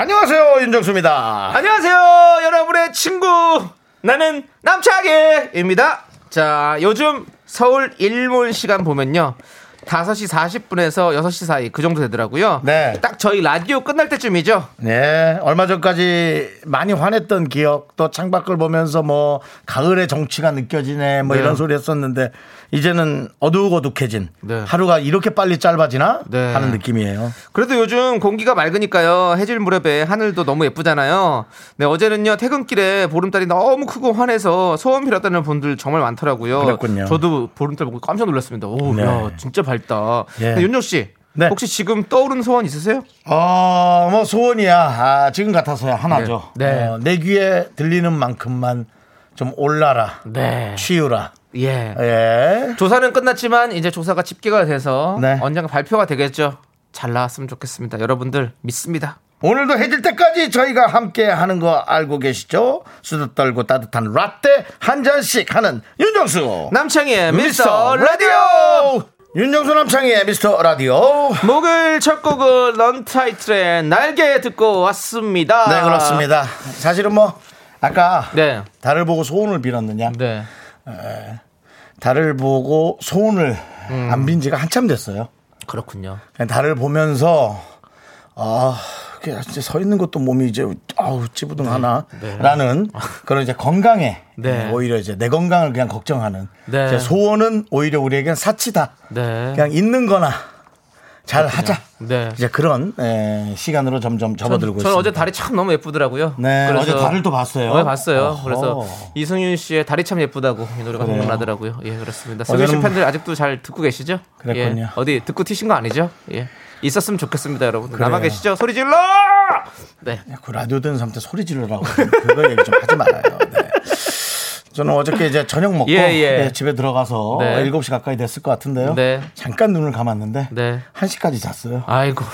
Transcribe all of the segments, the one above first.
안녕하세요 윤정수입니다. 안녕하세요, 여러분의 친구. 나는 남창희입니다. 자, 요즘 서울 일몰 시간 보면요. 5시 40분에서 6시 사이 그 정도 되더라고요. 네. 딱 저희 라디오 끝날 때쯤이죠. 네 얼마 전까지 많이 화냈던 기억 또 창밖을 보면서 뭐 가을의 정취가 느껴지네 뭐 네. 이런 소리 했었는데 이제는 어둑어둑해진 네. 하루가 이렇게 빨리 짧아지나 네. 하는 느낌이에요. 그래도 요즘 공기가 맑으니까요. 해질 무렵에 하늘도 너무 예쁘잖아요. 네, 어제는요. 퇴근길에 보름달이 너무 크고 환해서 소원 빌었다는 분들 정말 많더라고요. 그랬군요. 저도 보름달 보고 깜짝 놀랐습니다. 오, 네. 야, 진짜 밝다. 예. 근데 윤정 씨. 네. 혹시 지금 떠오르는 소원 있으세요? 어, 뭐 소원이야. 아, 지금 같아서야 하나죠. 네. 네. 어, 내 귀에 들리는 만큼만 좀 올라라. 네. 치유라. 예. 예. 조사는 끝났지만 이제 조사가 집계가 돼서 네. 언젠가 발표가 되겠죠. 잘 나왔으면 좋겠습니다. 여러분들 믿습니다. 오늘도 해질 때까지 저희가 함께 하는 거 알고 계시죠? 수다 떨고 따뜻한 라떼 한 잔씩 하는 윤정수. 남창희의 미스터 미스터 라디오! 윤정수 남창희의 미스터 라디오. 목요일 첫 곡은 런타이틀의 날개 듣고 왔습니다. 네, 그렇습니다. 사실은 뭐, 아까 네. 달을 보고 소원을 빌었느냐. 네. 달을 보고 소원을 음. 안빈 지가 한참 됐어요. 그렇군요. 달을 보면서, 아, 이제 서 있는 것도 몸이 이제, 아우, 찌부둥하나. 라는 그런 이제 건강에 네. 오히려 이제 내 건강을 그냥 걱정하는. 네. 소원은 오히려 우리에겐 사치다. 네. 그냥 있는 거나 잘 하자. 네. 이제 그런 에, 시간으로 점점 접어들고 저는 있습니다. 어제 달이 참 너무 예쁘더라고요. 네, 어제 달을 또 봤어요. 어제 봤어요. 어허. 그래서 이승윤 씨의 달이 참 예쁘다고 이 노래가. 생각나더라고요. 예, 그렇습니다. 승윤 씨 팬들 아직도 잘 듣고 계시죠? 그랬군요. 예, 어디 듣고 튀신 거 아니죠? 예. 있었으면 좋겠습니다, 여러분. 그래요. 남아 계시죠? 소리 질러! 네. 그 라디오 듣는 사람한테 소리 지르라고 그거 얘기 좀 하지 말아요. 네. 저는 어저께 이제 저녁 먹고 예, 예. 네, 집에 들어가서 네. 7시 가까이 됐을 것 같은데요. 네. 잠깐 눈을 감았는데 네. 1시까지 잤어요. 아이고.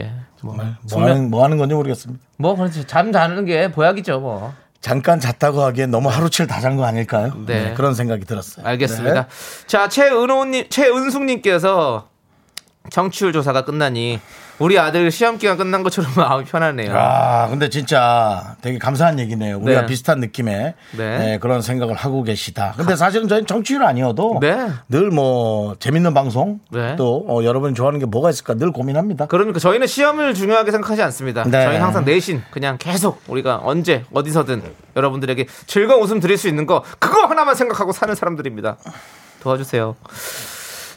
예. 뭐, 뭐 분명- 하는, 뭐 하는 건지 모르겠습니다. 뭐, 그렇지. 잠 자는 게 보약이죠, 뭐. 잠깐 잤다고 하기엔 너무 하루치를 다잔 거 아닐까요? 네. 그런 생각이 들었어요. 알겠습니다. 네. 자, 최은호님, 최은숙님께서 정치율 조사가 끝나니 우리 아들 시험 기간 끝난 것처럼 마음이 편하네요. 아, 근데 진짜 되게 감사한 얘기네요. 우리가 네. 비슷한 느낌의 네. 네, 그런 생각을 하고 계시다. 근데 사실은 저희는 정치율 아니어도 네. 늘뭐 재밌는 방송 네. 또 어, 여러분이 좋아하는 게 뭐가 있을까 늘 고민합니다. 그러니까 저희는 시험을 중요하게 생각하지 않습니다. 네. 저희는 항상 내신 그냥 계속 우리가 언제 어디서든 여러분들에게 즐거운 웃음 드릴 수 있는 거 그거 하나만 생각하고 사는 사람들입니다. 도와주세요.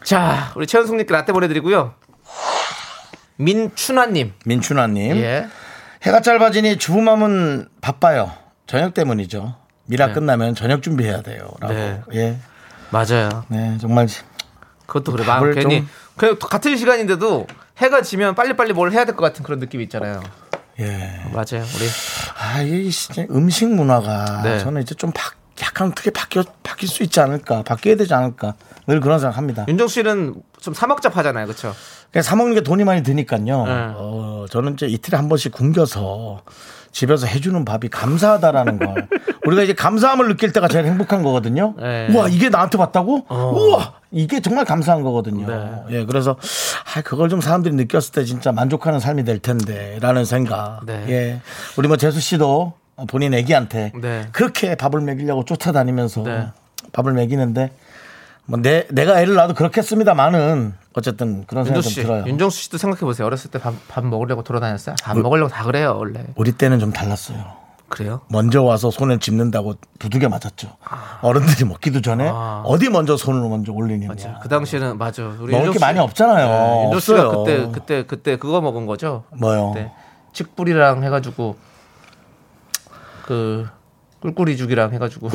자, 우리 최은숙님께 라떼 보내드리고요. 민춘아님, 민춘아님. 예, 해가 짧아지니 주부맘은 바빠요. 저녁 때문이죠. 미라 네. 끝나면 저녁 준비해야 돼요. 라고. 네. 예. 맞아요. 네, 정말 그것도 그래. 마음 괜히 좀- 그냥 같은 시간인데도 해가 지면 빨리빨리 뭘 해야 될 것 같은 그런 느낌이 있잖아요. 예. 맞아요. 우리 아, 이 진짜 음식 문화가 네. 저는 이제 좀 바, 약간 어떻게 바뀌어 바뀔 수 있지 않을까? 바뀌어야 되지 않을까? 늘 그런 생각합니다. 윤정 씨는 좀 사먹잡하잖아요, 그렇죠? 그냥 사 먹는 게 돈이 많이 드니까요. 네. 어, 저는 이제 이틀에 한 번씩 굶겨서 집에서 해주는 밥이 감사하다라는 걸 우리가 이제 감사함을 느낄 때가 제일 행복한 거거든요. 네. 우와 이게 나한테 왔다고? 우와 이게 정말 감사한 거거든요. 네. 예, 그래서 아, 그걸 좀 사람들이 느꼈을 때 진짜 만족하는 삶이 될 텐데라는 생각. 네. 예, 우리 뭐 재수 씨도 본인 애기한테 네. 그렇게 밥을 먹이려고 쫓아다니면서 네. 밥을 먹이는데 뭐 내, 내가 애를 낳아도 그렇겠습니다만은 어쨌든 그런 생각 윤정 좀 씨, 들어요. 윤정수 씨도 생각해 보세요. 어렸을 때 밥 밥 먹으려고 돌아다녔어요. 밥 먹으려고 다 그래요, 원래. 우리 때는 좀 달랐어요. 그래요? 먼저 와서 손을 짚는다고 두둑에 맞았죠. 어른들이 먹기도 전에 아. 어디 먼저 손을 먼저 올리느냐. 맞아. 그 당시에는 맞아. 우리 먹을 게 씨- 많이 없잖아요. 네, 윤정 씨가. 그때 그때 그때 그거 먹은 거죠. 뭐요? 그때 칡뿌리랑 해가지고 그 꿀꿀이 죽이랑 해가지고.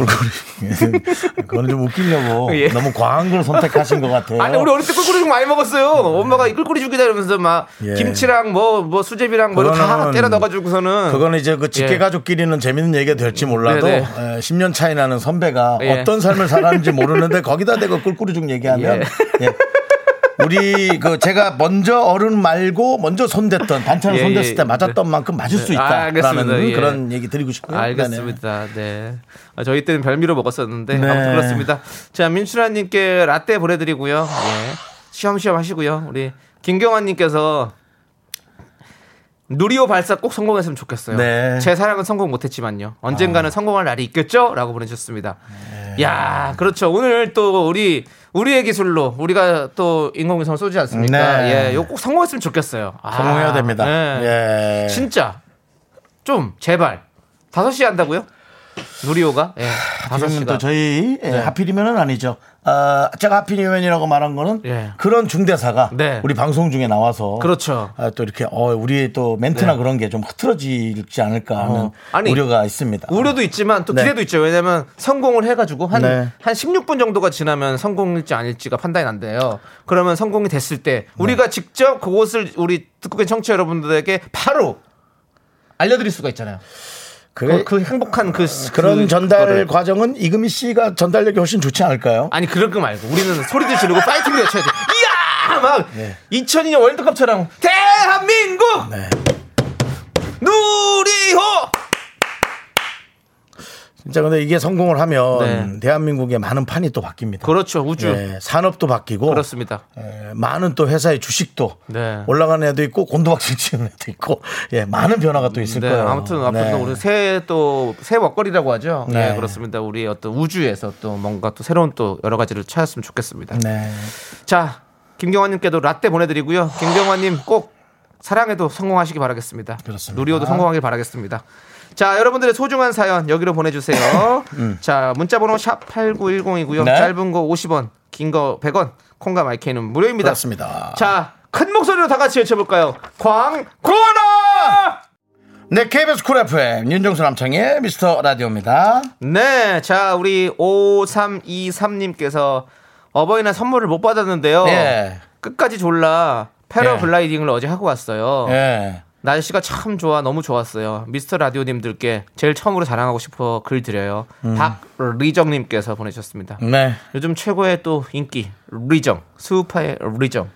그거는 좀 웃기려고 예. 너무 과한 걸 선택하신 것 같아요. 아니 우리 어릴 때 꿀꿀이 죽 많이 먹었어요. 엄마가 이 꿀꿀이 죽이다 이러면서 막 예. 김치랑 뭐 뭐 수제비랑 뭐다 그거는- 때려 넣어가지고서는 그거는 이제 그 직계 예. 가족끼리는 재밌는 얘기가 될지 몰라도 네 네. 에, 10년 차이 나는 선배가 예. 어떤 삶을 살았는지 모르는데 거기다 대고 꿀꿀이 죽 얘기하면 예. 예. 우리 그 제가 먼저 어른 말고 먼저 손댔던 반찬을 예, 손댔을 예. 때 맞았던 만큼 맞을 수 네. 아. 있다라는 예. 그런 얘기 드리고 싶고요. 알겠습니다. 네. 아, 저희 때는 별미로 먹었었는데 네. 아무튼 그렇습니다. 자 민출아님께 라떼 보내드리고요. 예. 시험시험 하시고요. 우리 김경환님께서 누리호 발사 꼭 성공했으면 좋겠어요. 네. 제 사랑은 성공 못했지만요. 언젠가는 아. 성공할 날이 있겠죠?라고 보내주셨습니다. 네. 야, 그렇죠. 오늘 또 우리 우리의 기술로 우리가 또 인공위성을 쏘지 않습니까? 네. 예, 이거 꼭 성공했으면 좋겠어요. 아, 성공해야 됩니다. 예. 예. 진짜 좀 제발 5시에 한다고요? 누리호가? 예. 하필이면 5시가. 또 저희 예, 네. 하필이면은 아니죠. 아, 제가 하필이면이라고 말한 거는 예. 그런 중대사가 네. 우리 방송 중에 나와서 그렇죠. 아, 또 이렇게 어, 우리 또 멘트나 네. 그런 게 좀 흐트러지지 않을까 하는 어. 아니, 우려가 있습니다. 우려도 있지만 또 네. 기대도 있죠. 왜냐면 성공을 해가지고 한, 네. 한 16분 정도가 지나면 성공일지 아닐지가 판단이 난대요. 그러면 성공이 됐을 때 우리가 네. 직접 그것을 우리 듣고 계신 청취자 여러분들에게 바로 알려드릴 수가 있잖아요. 그, 그 행복한 그 그런 그 전달 거를. 과정은 이금희 씨가 전달력이 훨씬 좋지 않을까요? 아니 그럴 거 말고 우리는 소리도 지르고 파이팅도 외쳐야 돼. 이야 막 네. 2002년 월드컵처럼 대한민국 네. 누리호 진짜 근데 이게 성공을 하면 네. 대한민국의 많은 판이 또 바뀝니다. 그렇죠 우주 예, 산업도 바뀌고 그렇습니다. 예, 많은 또 회사의 주식도 네. 올라가는 애도 있고 곤두박질 치는 애도 있고 예, 많은 변화가 또 있을 네, 거예요. 아무튼 앞으로 네. 우리 새해 또새 먹거리라고 하죠. 네. 네. 그렇습니다. 우리 어떤 우주에서 또 뭔가 또 새로운 또 여러 가지를 찾았으면 좋겠습니다. 네. 자, 김경환님께도 라떼 보내드리고요. 김경환님 꼭 사랑에도 성공하시기 바라겠습니다. 그렇습니다. 누리호도 성공하길 바라겠습니다. 자, 여러분들의 소중한 사연 여기로 보내주세요. 자, 문자번호 샵 #8910이고요. 음. 네. 짧은 거 50원, 긴 거 100원, 콩과 my K는 무료입니다. 그렇습니다. 자, 큰 목소리로 다 같이 외쳐볼까요? 광고나! 네, KBS 쿨 FM 윤정수 남창희의 미스터 라디오입니다. 네, 자 우리 5323님께서 어버이날 선물을 못 받았는데요. 예. 끝까지 졸라 패러글라이딩을 어제 하고 왔어요. 예. 날씨가 참 좋아 너무 좋았어요. 미스터 라디오님들께 제일 처음으로 자랑하고 싶어 글 드려요. 음. 박리정님께서 보내주셨습니다. 네. 요즘 최고의 또 인기 리정 수우파의 리정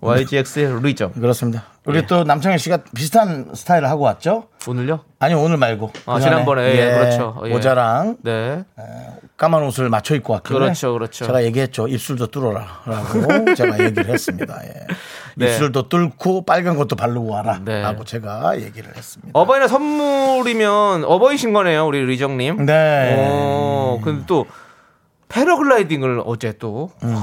YGX의 리정 그렇습니다. 우리 예. 또 남창희 씨가 비슷한 스타일을 하고 왔죠? 오늘요? 아니 오늘 말고 아. 지난번에, 예, 그렇죠. 예. 모자랑 네. 까만 옷을 맞춰 입고 왔길래 그렇죠, 그렇죠. 제가 얘기했죠. 입술도 뚫어라라고 제가 얘기를 했습니다. 예. 네. 입술도 뚫고 빨간 것도 바르고 와라라고 네. 제가 얘기를 했습니다. 어버이날 선물이면 어버이신 거네요, 우리 리정님. 네. 어, 근데 또 패러글라이딩을 어제 또 음.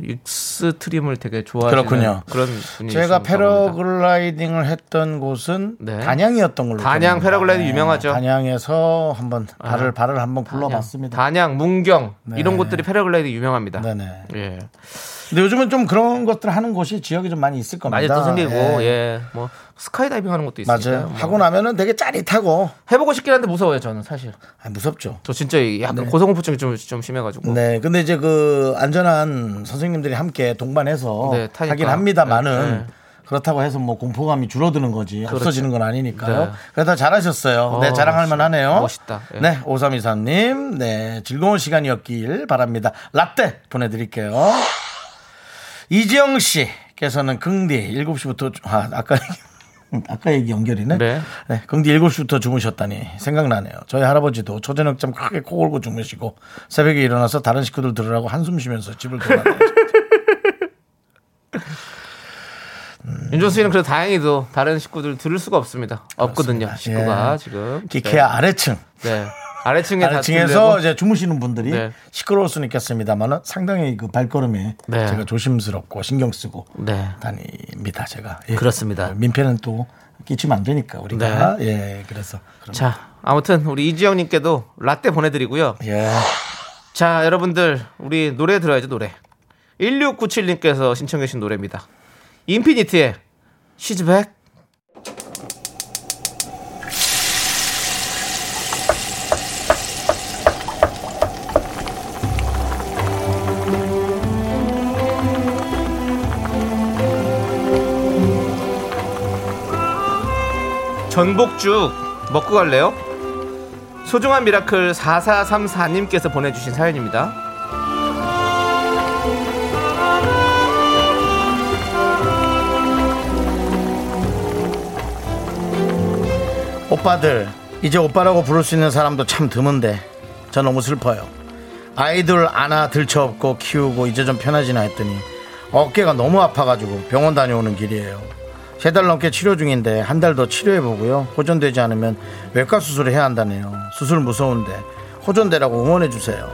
익스트림을 되게 좋아하시는 그렇군요. 그런 분이 제가. 패러글라이딩을 했던 곳은 네. 단양이었던 걸로 단양. 패러글라이딩 유명하죠. 아. 단양에서 한번 발을 발을 한번 굴러봤습니다. 단양, 문경 네. 이런 곳들이 패러글라이딩 유명합니다. 네네. 예. 근데 요즘은 좀 그런 것들 하는 곳이 지역이 좀 많이 있을 겁니다. 많이 또 생기고 예. 예. 뭐 스카이다이빙 하는 것도 있으니까 맞아요. 하고 나면은 되게 짜릿하고 해보고 싶긴 한데 무서워요, 저는 사실. 아, 무섭죠. 저 진짜 약간 고소공포증이 좀, 좀 심해가지고. 네, 근데 이제 그 안전한 선생님들이 함께 동반해서 네. 하긴 합니다만은 네, 네. 그렇다고 해서 뭐 공포감이 줄어드는 거지 없어지는 건 아니니까요. 네. 그래서 잘하셨어요. 어, 네, 자랑할. 만하네요. 멋있다. 예. 네, 5323님, 네, 즐거운 시간이었길 바랍니다. 라떼 보내드릴게요. 이지영 씨께서는 긍디 7시부터 아, 아까 아까 얘기 연결이네. 네. 네, 긍디 7시부터 주무셨다니 생각나네요. 저희 할아버지도 초저녁쯤 크게 코 골고 주무시고 새벽에 일어나서 다른 식구들 들으라고 한숨 쉬면서 집을 돌아다니죠. 윤정수 씨는 그래도 다행히도 다른 식구들 들을 수가 없습니다. 없거든요. 그렇습니다. 식구가 예. 지금. 기케아 아래층. 네. 아래층에 다 아래층에서. 이제 주무시는 분들이 네. 시끄러울 수는 있겠습니다만 상당히 그 발걸음에 네. 제가 조심스럽고 신경 쓰고 네. 다닙니다. 제가 예. 그렇습니다. 민폐는 또 끼치면 안 되니까 우리가 예 그래서 그럼- 자, 아무튼 우리 이지영님께도 라떼 보내드리고요. 예 자, 여러분들 우리 노래 들어야죠 노래. 1697님께서 신청해 주신 노래입니다. 인피니트의 시즈백. 전복죽 먹고 갈래요? 소중한 미라클 4434님께서 보내주신 사연입니다. 오빠들 이제 오빠라고 부를 수 있는 사람도 참 드문데 저 너무 슬퍼요 아이들 하나 들쳐업고 키우고 이제 좀 편하지나 했더니 어깨가 너무 아파가지고 병원 다녀오는 길이에요 세 달 넘게 치료 중인데 한 달 더 치료해보고요. 호전되지 않으면 외과 수술을 해야 한다네요. 수술 무서운데 호전되라고 응원해주세요.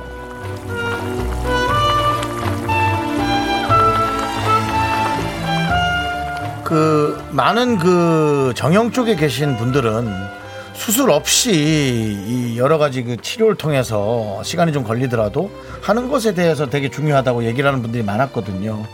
그 많은 그 정형 쪽에 계신 분들은 수술 없이 이 여러 가지 그 치료를 통해서 시간이 좀 걸리더라도 하는 것에 대해서 되게 중요하다고 얘기를 하는 분들이 많았거든요.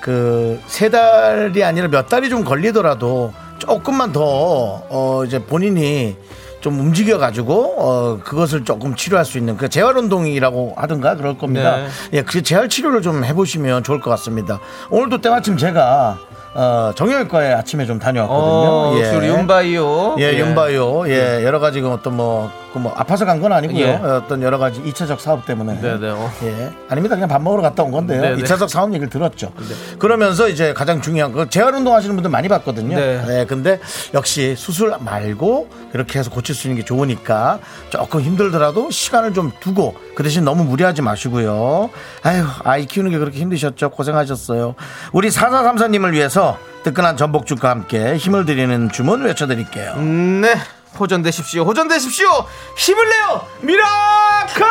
그 세 달이 아니라 몇 달이 좀 걸리더라도 조금만 더 어 이제 본인이 좀 움직여 가지고 어 그것을 조금 치료할 수 있는 그 재활 운동이라고 하든가 그럴 겁니다. 네. 예, 그 재활 치료를 좀 해보시면 좋을 것 같습니다. 오늘도 때마침 제가 어, 정형외과에 아침에 좀 다녀왔거든요. 어, 우리 윤바이오. 예, 윤바이오. 예, 여러 가지 그 어떤 뭐, 그 뭐, 아파서 간 건 아니고요. 예. 어떤 여러 가지 2차적 사업 때문에. 네, 네, 어. 예. 아닙니다. 그냥 밥 먹으러 갔다 온 건데요. 네, 네. 2차적 사업 얘기를 들었죠. 그러면서 이제 가장 중요한 거, 재활 운동 하시는 분들 많이 봤거든요. 네. 예, 근데 역시 수술 말고 이렇게 해서 고칠 수 있는 게 좋으니까 조금 힘들더라도 시간을 좀 두고 그 대신 너무 무리하지 마시고요. 아유, 아이 키우는 게 그렇게 힘드셨죠. 고생하셨어요. 우리 4434님을 위해서 뜨끈한 전복죽과 함께 힘을 드리는 주문 외쳐드릴게요. 음, 네. 호전되십시오. 호전되십시오. 힘을 내요. 미라클!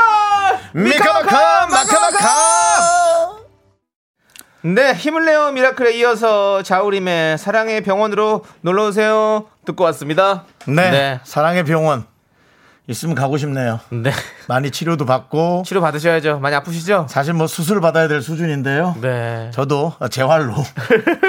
미카마카 마카마카 네, 힘을 내요 미라클에 이어서 자우림의 사랑의 병원으로 놀러 오세요. 듣고 왔습니다. 네, 네. 사랑의 병원 있으면 가고 싶네요. 네. 많이 치료도 받고 치료 받으셔야죠. 많이 아프시죠? 사실 뭐 수술 받아야 될 수준인데요. 네. 저도 재활로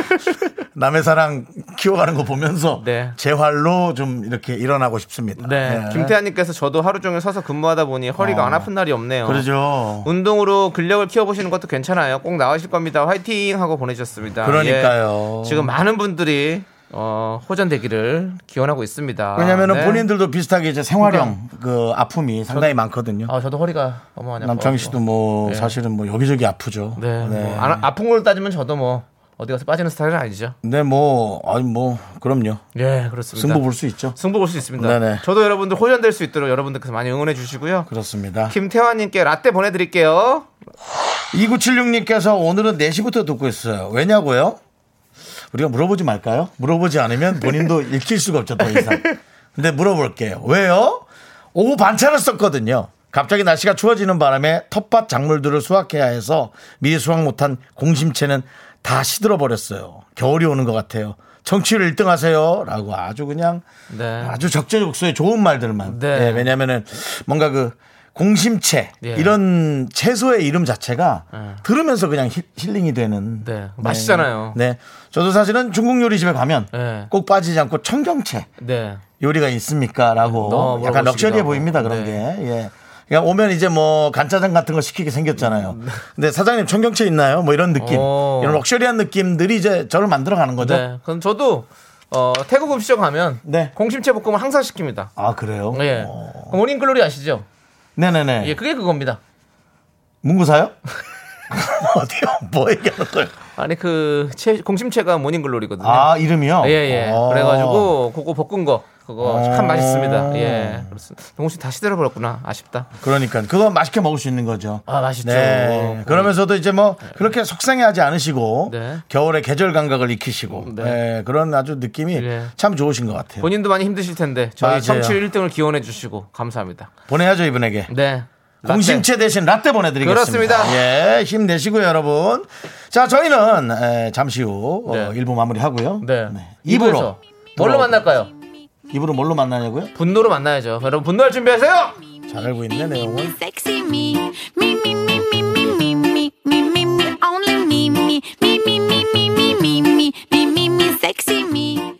남의 사랑 키워가는 거 보면서 네. 재활로 좀 이렇게 일어나고 싶습니다. 네. 김태환님께서 저도 하루 종일 서서 근무하다 보니 허리가 어. 안 아픈 날이 없네요. 그러죠. 운동으로 근력을 키워보시는 것도 괜찮아요. 꼭 나으실 겁니다. 화이팅! 하고 보내주셨습니다. 그러니까요. 예. 지금 많은 분들이 어, 호전되기를 기원하고 있습니다. 왜냐면은 네. 본인들도 비슷하게 이제 생활형 그 아픔이 상당히 많거든요. 아, 저도 허리가 어마어마하고 남창희 씨도 뭐 네. 사실은 뭐 여기저기 아프죠. 네. 뭐 안- 아픈 걸로 따지면 저도 뭐 어디 가서 빠지는 스타일은 아니죠. 근데 뭐 아니 뭐 그럼요. 예, 그렇습니다. 승부 볼 수 있죠. 승부 볼 수 있습니다. 네네. 저도 여러분들 호전될 수 있도록 여러분들께서 많이 응원해 주시고요. 그렇습니다. 김태환님께 라떼 보내드릴게요. 2976님께서 오늘은 4시부터 듣고 있어요. 왜냐고요? 우리가 물어보지 말까요? 물어보지 않으면 본인도 읽힐 수가 없죠, 더 이상. 근데 물어볼게요. 왜요? 오후 반찬을 썼거든요. 갑자기 날씨가 추워지는 바람에 텃밭 작물들을 수확해야 해서 미리 수확 못한 공심채는 다 시들어 버렸어요. 겨울이 오는 것 같아요. 정치를 1등 하세요. 라고 아주 그냥 네. 아주 적재적소에 좋은 말들만. 네. 예, 왜냐면은 뭔가 그 공심채 예. 이런 채소의 이름 자체가 예. 들으면서 그냥 힐- 힐링이 되는. 네. 맛있잖아요. 네. 저도 사실은 중국 요리집에 가면 네. 꼭 빠지지 않고 청경채 네. 요리가 있습니까? 라고 너무 약간 럭셔리해. 보입니다. 그런 네. 게. 예. 그냥 오면 이제 뭐 간짜장 같은 거 시키게 생겼잖아요. 근데 사장님 청경채 있나요? 뭐 이런 느낌. 오. 이런 럭셔리한 느낌들이 이제 저를 만들어 가는 거죠. 네. 그럼 저도 어, 태국 음식점 가면 네. 공심채 볶음을 항상 시킵니다. 아, 그래요? 예. 어. 모닝글로리 아시죠? 네네네. 예, 그게 그겁니다. 문구사요? 어디요? 뭐 얘기하는 거예요? 아니 그 채, 공심채가 모닝글로리거든요. 아, 이름이요? 예, 예. 어. 그래가지고 그거 볶은 거 그거 어. 참 맛있습니다. 예. 그렇습니다. 동훈 씨 다시 들어버렸구나. 아쉽다. 그러니까 그거 맛있게 먹을 수 있는 거죠. 아 맛있죠. 네. 그러면서도 이제 뭐 그렇게 속상해하지 않으시고 네. 겨울에 계절 감각을 익히시고 네. 네, 그런 아주 느낌이 네. 참 좋으신 것 같아요. 본인도 많이 힘드실 텐데 저희 맞아요. 청취율 1등을 기원해 주시고 감사합니다. 보내야죠 이분에게. 네. 공심채 대신 라떼 보내드리겠습니다. 그렇습니다. 예, 힘내시고요, 여러분. 자, 저희는 에, 잠시 후 어, 네. 1부 마무리 하고요. 네. 입으로 입으로 뭘로 만날까요? 입으로 뭘로 만나냐고요? 분노로 만나야죠. 여러분 분노할 준비하세요. 잘 알고 있네 내용을. Sexy me, me, me, me, me, me, me, me, me, me, me, me, me, me, sexy me,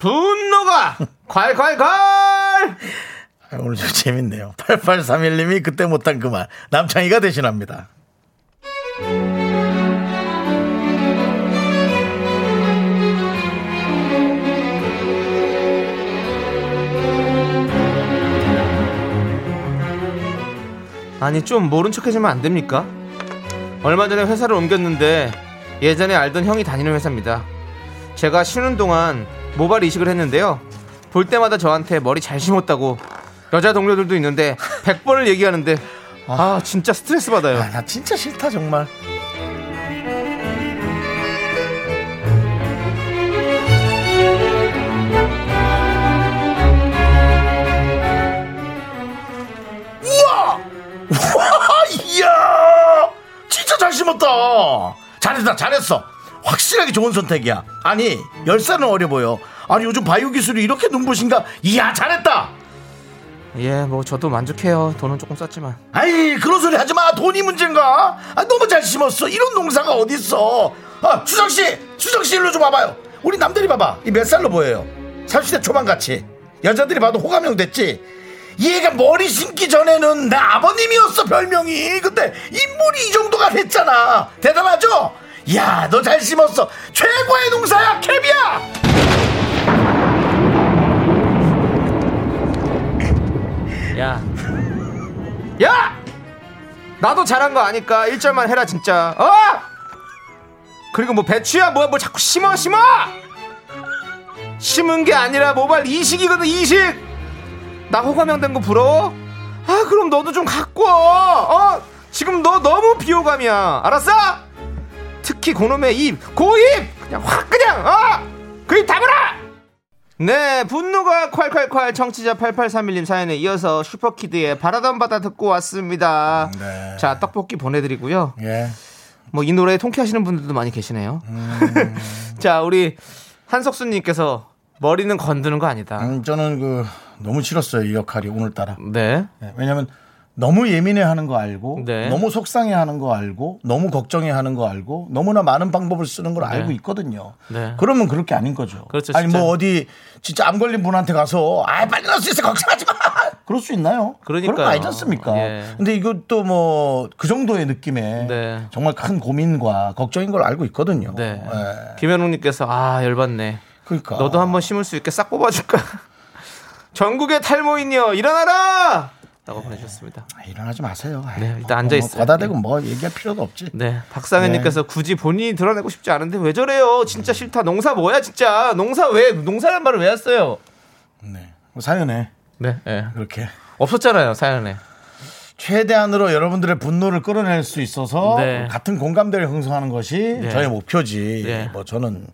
분노가! 콸콸콸 아, 오늘 좀 재밌네요. 8831님이 그때 못한 그 말. 남창희가 대신합니다. 아니 좀 모른 척 해주면 안 됩니까? 얼마 전에 회사를 옮겼는데 예전에 알던 형이 다니는 회사입니다. 제가 쉬는 동안 모발 이식을 했는데요. 볼 때마다 저한테 머리 잘 심었다고 여자 동료들도 있는데 100번을 얘기하는데 아 진짜 스트레스 받아요. 아, 나 진짜 싫다 정말. 우와! 우와 이야! 진짜 잘 심었다! 잘했다 잘했어 확실하게 좋은 선택이야. 아니 열살은 어려 보여. 아니 요즘 바이오 기술이 이렇게 눈부신가? 이야 잘했다! 예, 뭐 저도 만족해요. 돈은 조금 썼지만. 아이 그런 소리 하지 마. 돈이 문제인가? 아, 너무 잘 심었어. 이런 농사가 어딨어? 아 수정 씨 수정 씨 일로 좀 와봐요. 우리 남들이 봐봐. 이 몇 살로 보여요? 30대 초반 같이. 여자들이 봐도 호감형 됐지? 얘가 머리 심기 전에는 내 아버님이었어 별명이. 근데 인물이 이 정도가 됐잖아. 대단하죠 야 너 잘 심었어 최고의 농사야 캡이야 야. 야! 나도 잘한 거 아니까 1절만 해라 진짜. 어? 그리고 뭐 배추야 뭐야 뭐 자꾸 심어 심어! 심은 게 아니라 모발 이식이거든 이식. 나 호감형 된 거 부러워? 아 그럼 너도 좀 갖고 와. 어? 지금 너 너무 비호감이야. 알았어? 특히 그놈의 입 고입 그냥 확 그냥 어? 그입 다물어! 네, 분노가 콸콸콸 청취자 8831님 사연에 이어서 슈퍼키드의 바라던 바다 듣고 왔습니다. 네. 자, 떡볶이 보내드리고요. 예 뭐 이 노래에 통쾌하시는 분들도 많이 계시네요. 자, 우리 한석수님께서 머리는 건드는 거 아니다. 음, 저는 그 너무 싫었어요 이 역할이 오늘따라 네. 네, 왜냐면 너무 예민해 하는 거 알고 네. 너무 속상해 하는 거 알고 너무 걱정해 하는 거 알고 너무나 많은 방법을 쓰는 걸 네. 알고 있거든요. 네. 그러면 그렇게 아닌 거죠. 그렇죠, 아니. 뭐 어디 진짜 암 걸린 분한테 가서 아 빨리 날 수 있어 걱정하지 마. 그럴 수 있나요? 그러니까요. 그런 거 아니지 않습니까? 예. 근데 이것도 뭐 그 정도의 느낌의 네. 정말 큰 고민과 걱정인 걸 알고 있거든요. 네. 예. 김현웅님께서 아 열받네. 그러니까 너도 한번 심을 수 있게 싹 뽑아줄까? 전국의 탈모인이여 일어나라! 라고 보내주셨습니다. 아, 일어나지 마세요. 아이, 네, 뭐, 일단 앉아 있어요. 과다 대고 뭐 얘기할 필요도 없지. 네, 박상현님께서 굳이 본인이 드러내고 싶지 않은데 왜 저래요? 진짜 싫다. 농사 뭐야 진짜? 농사 왜? 농사란 말을 왜 했어요? 네. 뭐 사연에 네, 네. 그렇게 없었잖아요 사연에. 최대한으로 여러분들의 분노를 끌어낼 수 있어서 네. 같은 공감대를 형성하는 것이 네. 저의 목표지. 네. 뭐 저는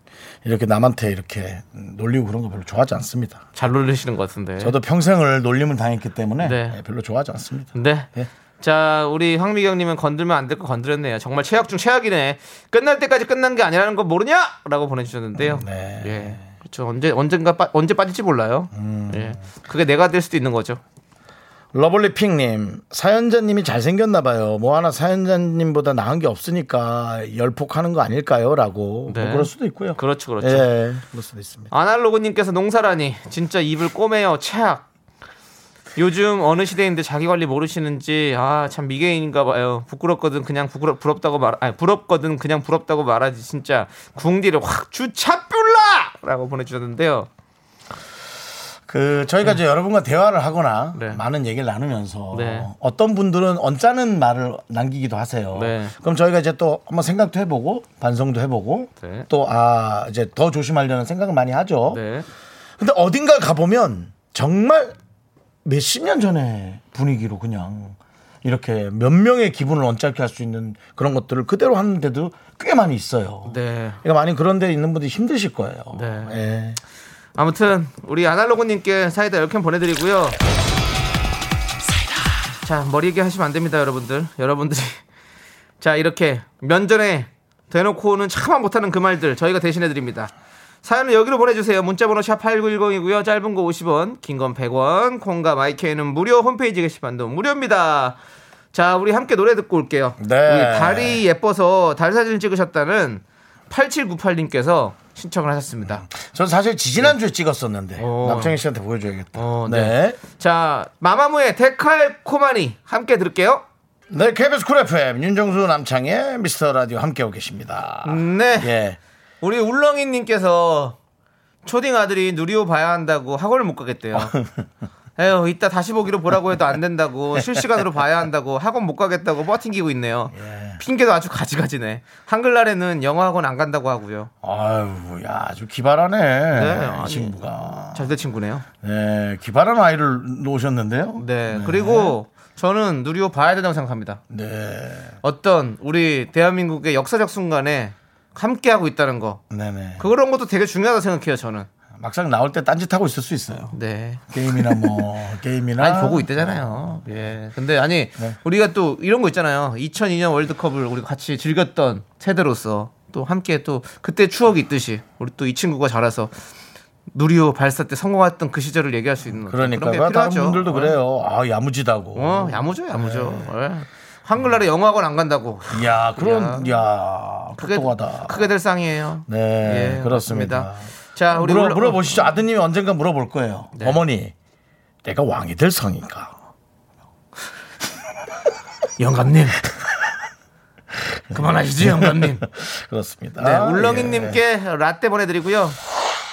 이렇게 남한테 이렇게 놀리고 그런 거 별로 좋아하지 않습니다. 잘 놀리시는 것 같은데. 저도 평생을 놀림을 당했기 때문에 네. 별로 좋아하지 않습니다. 네. 네. 자, 우리 황미경님은 건들면 안 될 거 건드렸네요. 정말 최악 중 최악이네. 끝날 때까지 끝난 게 아니라는 거 모르냐? 라고 보내주셨는데요. 네. 예. 그렇죠. 언제, 언젠가, 빠, 언제 빠질지 몰라요. 음. 예. 그게 내가 될 수도 있는 거죠. 러블리 핑님 사연자님이 잘생겼나 봐요. 뭐 하나 사연자님보다 나은 게 없으니까 열폭하는 거 아닐까요?라고 네. 뭐 그럴 수도 있고요. 그렇죠, 그렇죠. 예, 그럴 수도 있습니다. 아날로그님께서 농사라니 진짜 입을 꼬매요 최악 요즘 어느 시대인데 자기 관리 모르시는지 아 참 미개인인가 봐요 부끄럽거든 그냥 부끄럽 부럽다고 말 아니 부럽거든 그냥 부럽다고 말하지 진짜 궁디를 확 주차 뿔라라고 보내주셨는데요 그 저희가 이제 여러분과 대화를 하거나 네. 많은 얘기를 나누면서 네. 어떤 분들은 언짢은 말을 남기기도 하세요. 네. 그럼 저희가 이제 또 한번 생각도 해보고 반성도 해보고 네. 또아 이제 더 조심하려는 생각을 많이 하죠. 네 근데 어딘가 가보면 정말 몇십 년 전에 분위기로 그냥 이렇게 몇 명의 기분을 언짢게 할 수 있는 그런 것들을 그대로 하는데도 꽤 많이 있어요. 네. 그러니까 많이 그런 데 있는 분들이 힘드실 거예요. 네. 예. 아무튼 우리 아날로그님께 사이다 10캔 보내드리고요 자, 머리 얘기 하시면 안 됩니다, 여러분들. 여러분들이. 자, 이렇게 면전에 대놓고는 참아 못하는 그 말들 저희가 대신해 드립니다. 사연은 여기로 보내주세요. 문자번호 샵 8910이고요. 짧은 거 50원, 긴 건 100원, 콩과 my K는 무료 홈페이지 게시판도 무료입니다. 자, 우리 함께 노래 듣고 올게요. 네. 우리 달이 예뻐서 달 사진 찍으셨다는 8798님께서 신청을 하셨습니다. 전 사실 지지난주에 찍었었는데 어. 남창희 씨한테 보여줘야겠다. 어, 네. 자, 마마무의 데칼코마니 함께 들을게요. 네, KBS 쿨 FM 윤정수 남창희의 미스터 라디오 함께하고 계십니다. 네. 예. 우리 울렁이님께서 초딩 아들이 누리호 봐야 한다고 학원을 못 가겠대요. 에휴, 이따 다시 보기로 보라고 해도 안 된다고 실시간으로 봐야 한다고 학원 못 가겠다고 버팅기고 있네요. 핑계도 아주 가지가지네. 한글날에는 영어 학원 안 간다고 하고요. 아유, 야, 아주 기발하네. 이 아니. 친구가. 잘된 친구네요. 네, 기발한 아이를 놓으셨는데요. 네. 그리고 저는 누리호 봐야 된다고 생각합니다. 네. 어떤 우리 대한민국의 역사적 순간에 함께 하고 있다는 거. 네네. 그런 것도 되게 중요하다고 생각해요, 저는. 막상 나올 때 딴짓하고 있을 수 있어요. 네. 게임이나 뭐, 게임이나. 아니 보고 있대잖아요. 예. 근데 아니 우리가 또 이런 거 있잖아요. 2002년 월드컵을 우리 같이 즐겼던 세대로서 또 함께 또 그때 추억이 있듯이 우리 또 이 친구가 자라서 누리호 발사 때 성공했던 그 시절을 얘기할 수 있는 그런 게 그러니까 다른 필요하죠. 분들도 그래요. 아, 야무지다고. 어, 야무져, 야무져. 예. 한글날에 영어학원 안 간다고. 야, 그런, 야, 크게 똑똑하다. 크게 될 쌍이에요. 네, 예, 그렇습니다. 그렇습니다. 자, 우리 물어, 물어보시죠. 아드님이 언젠가 물어볼 거예요. 네. 어머니, 내가 왕이 될 성인가? 영감님. 그만하시죠, 영감님. 그렇습니다. 네, 예. 울렁이님께 라떼 보내드리고요.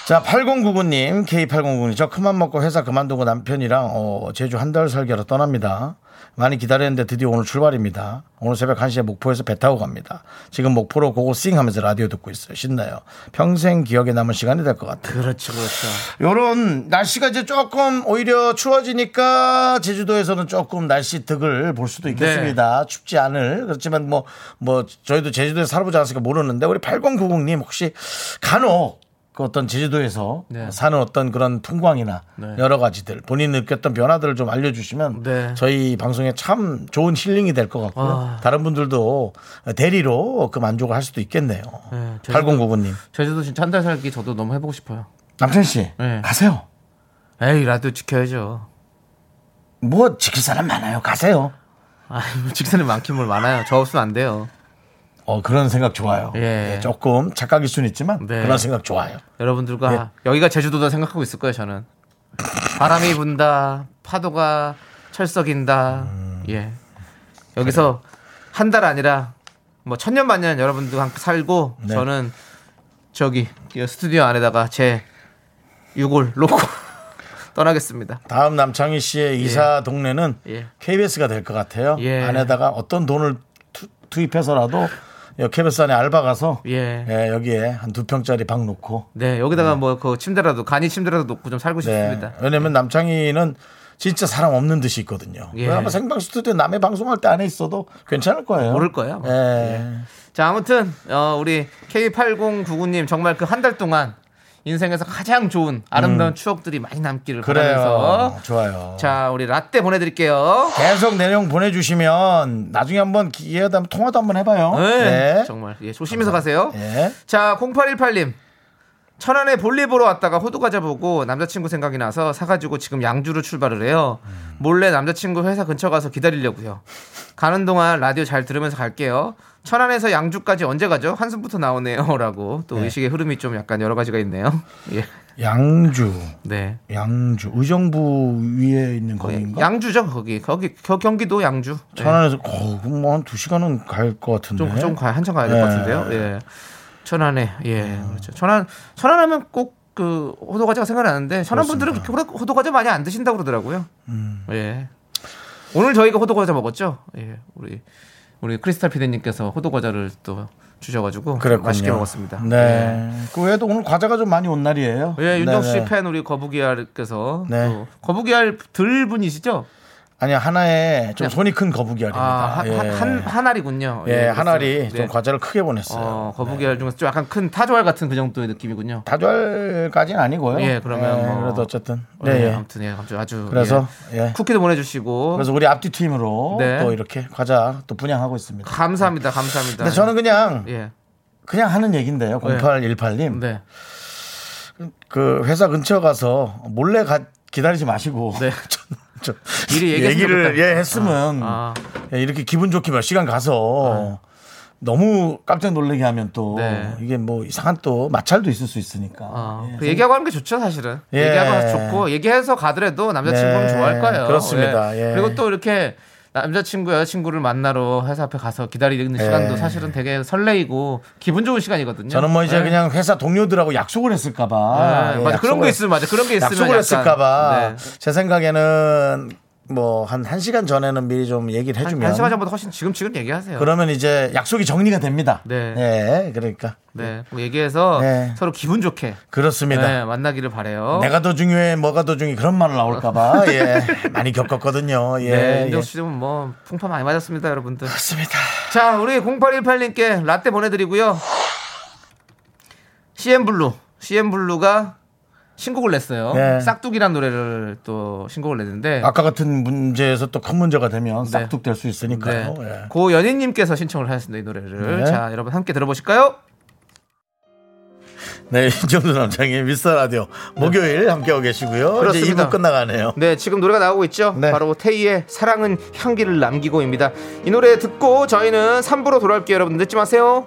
자, 8099님, K8099님, 저 큰맘 먹고 회사 그만두고 남편이랑 어, 제주 한 달 살기로 떠납니다. 많이 기다렸는데 드디어 오늘 출발입니다. 오늘 새벽 1시에 목포에서 배 타고 갑니다. 지금 목포로 고고 싱 하면서 라디오 듣고 있어요. 신나요. 평생 기억에 남은 시간이 될 것 같아요. 그렇죠, 그렇죠. 요런 날씨가 이제 조금 오히려 추워지니까 제주도에서는 조금 날씨 득을 볼 수도 있겠습니다. 춥지 않을. 그렇지만 뭐, 뭐, 저희도 제주도에 살아보지 않았으니까 모르는데 우리 8090님 혹시 간혹 그 어떤 제주도에서 네. 사는 어떤 그런 풍광이나 네. 여러 가지들 본인이 느꼈던 변화들을 좀 알려주시면 네. 저희 방송에 참 좋은 힐링이 될 것 같고요. 아. 다른 분들도 대리로 그 만족을 할 수도 있겠네요. 네, 제주도- 8099님. 제주도 진짜 한 달 살기 저도 너무 해보고 싶어요. 남편 씨, 네. 가세요. 에이 라디오 지켜야죠. 뭐 지킬 사람 많아요. 가세요. 아, 직선이 많긴 뭘 많아요. 저 없으면 안 돼요. 어 그런 생각 좋아요. 예. 네, 조금 착각일 수는 있지만 네. 그런 생각 좋아요. 여러분들과 여기가 제주도다 생각하고 있을 거예요. 저는 바람이 분다, 파도가 철썩인다. 예, 여기서 한달 아니라 뭐 천년 만년 여러분들과 함께 살고 네. 저는 저기 이 스튜디오 안에다가 제 유골 놓고 떠나겠습니다. 다음 남창희 씨의 이사 동네는 예. KBS가 될 것 같아요. 예. 안에다가 어떤 돈을 투, 투입해서라도 여 KBS 안에 알바 가서 예. 예, 여기에 한 두 평짜리 방 놓고. 네, 여기다가 뭐 그 침대라도 간이 침대라도 놓고 좀 살고 네. 싶습니다. 왜냐면 남창희는 진짜 사람 없는 듯이 있거든요. 예. 아마 생방 스튜디오 남의 방송할 때 안에 있어도 괜찮을 거예요. 모를 거예요. 아마. 예. 자, 아무튼 어, 우리 K8099님 정말 그 한 달 동안 인생에서 가장 좋은 아름다운 추억들이 많이 남기를 음. 바라면서 좋아요. 자, 우리 라떼 보내드릴게요. 계속 내용 보내주시면 나중에 한번 기회가 되면 통화도 한번 해봐요. 네, 정말 예, 조심해서 가세요. 예. 자, 0818님. 천안에 볼일 보러 왔다가 호두과자 보고 남자친구 생각이 나서 사가지고 지금 양주로 출발을 해요. 몰래 남자친구 회사 근처 가서 기다리려고요. 가는 동안 라디오 잘 들으면서 갈게요. 천안에서 양주까지 언제 가죠? 한숨부터 나오네요. 라고 또 네. 의식의 흐름이 좀 약간 여러 가지가 있네요. 예. 양주, 네. 양주, 의정부 위에 있는 거긴가? 양주죠, 거기. 거기 겨- 경기도 양주. 네. 천안에서 어, 그럼 뭐한 두 시간은 갈 것 같은데. 좀, 좀 가, 한참 가야 될것 네. 같은데요. 예. 천안에, 예. 그렇죠. 천안, 천안하면 꼭 그 호두과자가 생각나는데, 천안 분들은 그렇게 호두- 호두과자 많이 안 드신다고 그러더라고요. 음. 예. 오늘 저희가 호두과자 먹었죠? 예. 우리, 우리 크리스탈 피디님께서 호두과자를 또 주셔가지고 그랬군요. 맛있게 먹었습니다. 네. 그 외에도 오늘 과자가 좀 많이 온 날이에요. 예, 윤정 씨 네네. 팬 우리 거북이알께서 네. 또 거북이알 들 분이시죠? 아니 하나에 좀 손이 큰 거북이알입니다. 아, 한, 예. 한, 한, 한 알이군요. 예, 그렇습니다. 한 알이 좀 네. 과자를 크게 보냈어요. 어, 거북이 알 중에서 좀 약간 큰 타조알 같은 그 정도의 느낌이군요. 다절까지는 아니고요. 예, 그러면 예, 뭐- 그래도 어쨌든. 네, 네, 예. 아무튼 예, 아주 아주 그래서 예. 예. 쿠키도 보내주시고 그래서 우리 앞뒤 팀으로 네. 또 이렇게 과자 또 분양하고 있습니다. 감사합니다, 감사합니다. 근데 저는 그냥 예, 그냥 하는 얘기인데요. 0818님. 네, 그 회사 근처 가서 몰래 가, 기다리지 마시고 네. 좀, 좀 미리 얘기를. 예 했으면 아. 예, 이렇게 기분 좋게 몇 시간 가서 너무 깜짝 놀라게 하면 또 네. 이게 뭐 이상한 또 마찰도 있을 수 있으니까. 어, 예. 그 얘기하고 하는 게 좋죠, 사실은. 예. 얘기하고 좋고, 얘기해서 가더라도 남자친구는 네, 좋아할 거예요. 그렇습니다. 예. 그리고 또 이렇게 남자친구, 여자친구를 만나러 회사 앞에 가서 기다리는 시간도 사실은 되게 설레이고 기분 좋은 시간이거든요. 저는 뭐 이제 네. 그냥 회사 동료들하고 약속을 했을까봐. 네, 예, 맞아. 그런 거 있으면 맞아. 그런 게 있으면 약속을 약간, 했을까봐. 네. 제 생각에는 뭐한한 시간 전에는 미리 좀 얘기를 한, 해주면. 한 시간 전보다 훨씬 지금 지금 얘기하세요. 그러면 이제 약속이 정리가 됩니다. 네. 예, 그러니까 네, 뭐 얘기해서 네. 서로 기분 좋게 그렇습니다. 네, 만나기를 바래요. 내가 더 중요해, 뭐가 더 중요해 그런 말 나올까 봐 예 많이 겪었거든요. 예, 네, 예. 윤정수 씨는 뭐 풍파 많이 맞았습니다, 여러분들. 그렇습니다. 자, 우리 0818님께 라떼 보내 드리고요. CM블루, CM블루가 신곡을 냈어요. 네. 싹둑이란 노래를 또 신곡을 냈는데. 아까 같은 문제에서 또 큰 문제가 되면 네. 싹둑 될수 네. 있으니까요. 예. 고 연인님께서 신청을 하셨습니다, 이 노래를. 네. 자, 여러분 함께 들어보실까요? 네, 이정도 남창의 미스터 라디오 목요일 함께하고 계시고요. 그렇습니다. 이제 2부 끝나가네요. 네, 지금 노래가 나오고 있죠. 네. 바로 테이의 사랑은 향기를 남기고입니다. 이 노래 듣고 저희는 3부로 돌아올게요, 여러분. 늦지 마세요.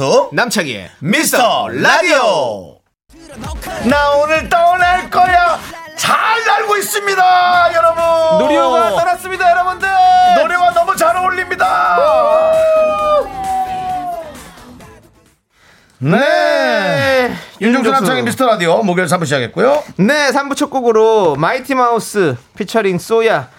윤정수 남창희의 미스터 라디오. 나 오늘 떠날 거야. 잘 알고 있습니다 여러분. 누리호가 떠났습니다, 여러분들! 노래와 너무 잘 어울립니다. 네. 윤정수 남창희의 미스터 라디오 목요일 3부 시작했고요. 네, 3부 첫 곡으로 마이티 마우스 피처링 쏘야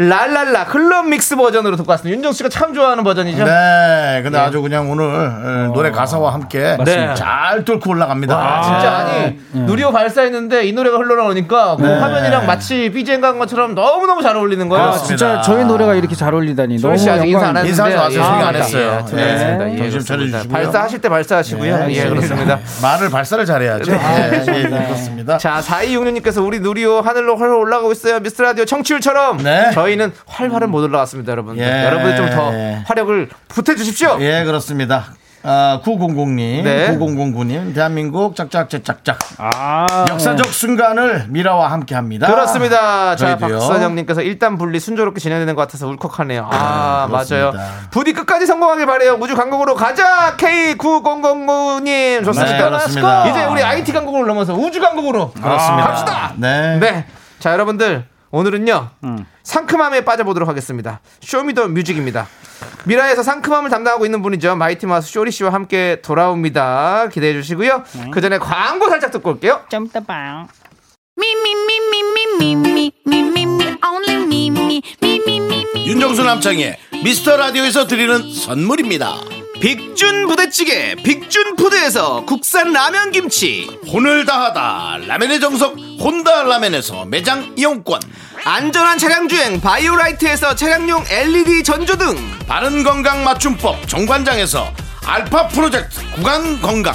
랄랄라 클럽 믹스 버전으로 듣고 왔습니다. 윤정 씨가 참 좋아하는 버전이죠? 네 근데 아주 그냥 오늘 어, 노래 가사와 함께 맞습니다. 잘 뚫고 올라갑니다 아, 진짜 아니 누리오 발사했는데 이 노래가 흘러나오니까 그 화면이랑 마치 BGM 간 것처럼 너무 너무 잘 어울리는 거예요. 그렇습니다. 진짜 저희 노래가 이렇게 잘 어울리다니 너무 씨 아직 인사 안 영광. 했는데 마세요. 소개 안 했어요. 예, 알겠습니다. 네. 예, 정신 그렇습니다. 차려주시고요. 발사하실 때 발사하시고요. 네, 예, 그렇습니다. 말을 발사를 잘해야죠 예, 예, 그렇습니다 자, 4266님께서 우리 누리오 하늘로 활활 올라가고 있어요. 미스터 라디오 청취율처럼 네. 저희는 활활은 못 올라갔습니다, 여러분. 예. 여러분이 좀 더 화력을 보태주십시오. 예, 그렇습니다. 아, 900님, 네. 9009님, 대한민국 짝짝짝 짝짝. 아, 역사적 순간을 미라와 함께 합니다. 그렇습니다. 자. 박선영님께서 일단 분리 순조롭게 진행되는 것 같아서 울컥하네요. 아, 그렇습니다. 맞아요. 부디 끝까지 성공하길 바래요. 우주 강국으로 가자. K9009님 좋습니다. 네, 그렇습니다. 이제 우리 IT 강국을 넘어서 우주 강국으로 그렇습니다. 갑시다. 네. 네. 자, 여러분들. 오늘은요 음. 상큼함에 빠져보도록 하겠습니다. Show Me the Music입니다. 미라에서 상큼함을 담당하고 있는 분이죠. 마이티마우스 쇼리 씨와 함께 돌아옵니다. 기대해 주시고요. 네. 그 전에 광고 살짝 듣고 올게요. 좀 이따 봐요. 윤정수 남창희의 미스터 라디오에서 드리는 선물입니다. 빅준 부대찌개 빅준푸드에서 국산 라면 김치. 혼을 다하다. 라멘의 정석 혼다 라멘에서 매장 이용권. 안전한 차량 주행 바이오라이트에서 차량용 LED 전조등. 바른 건강 맞춤법 정관장에서 알파 프로젝트 구간 건강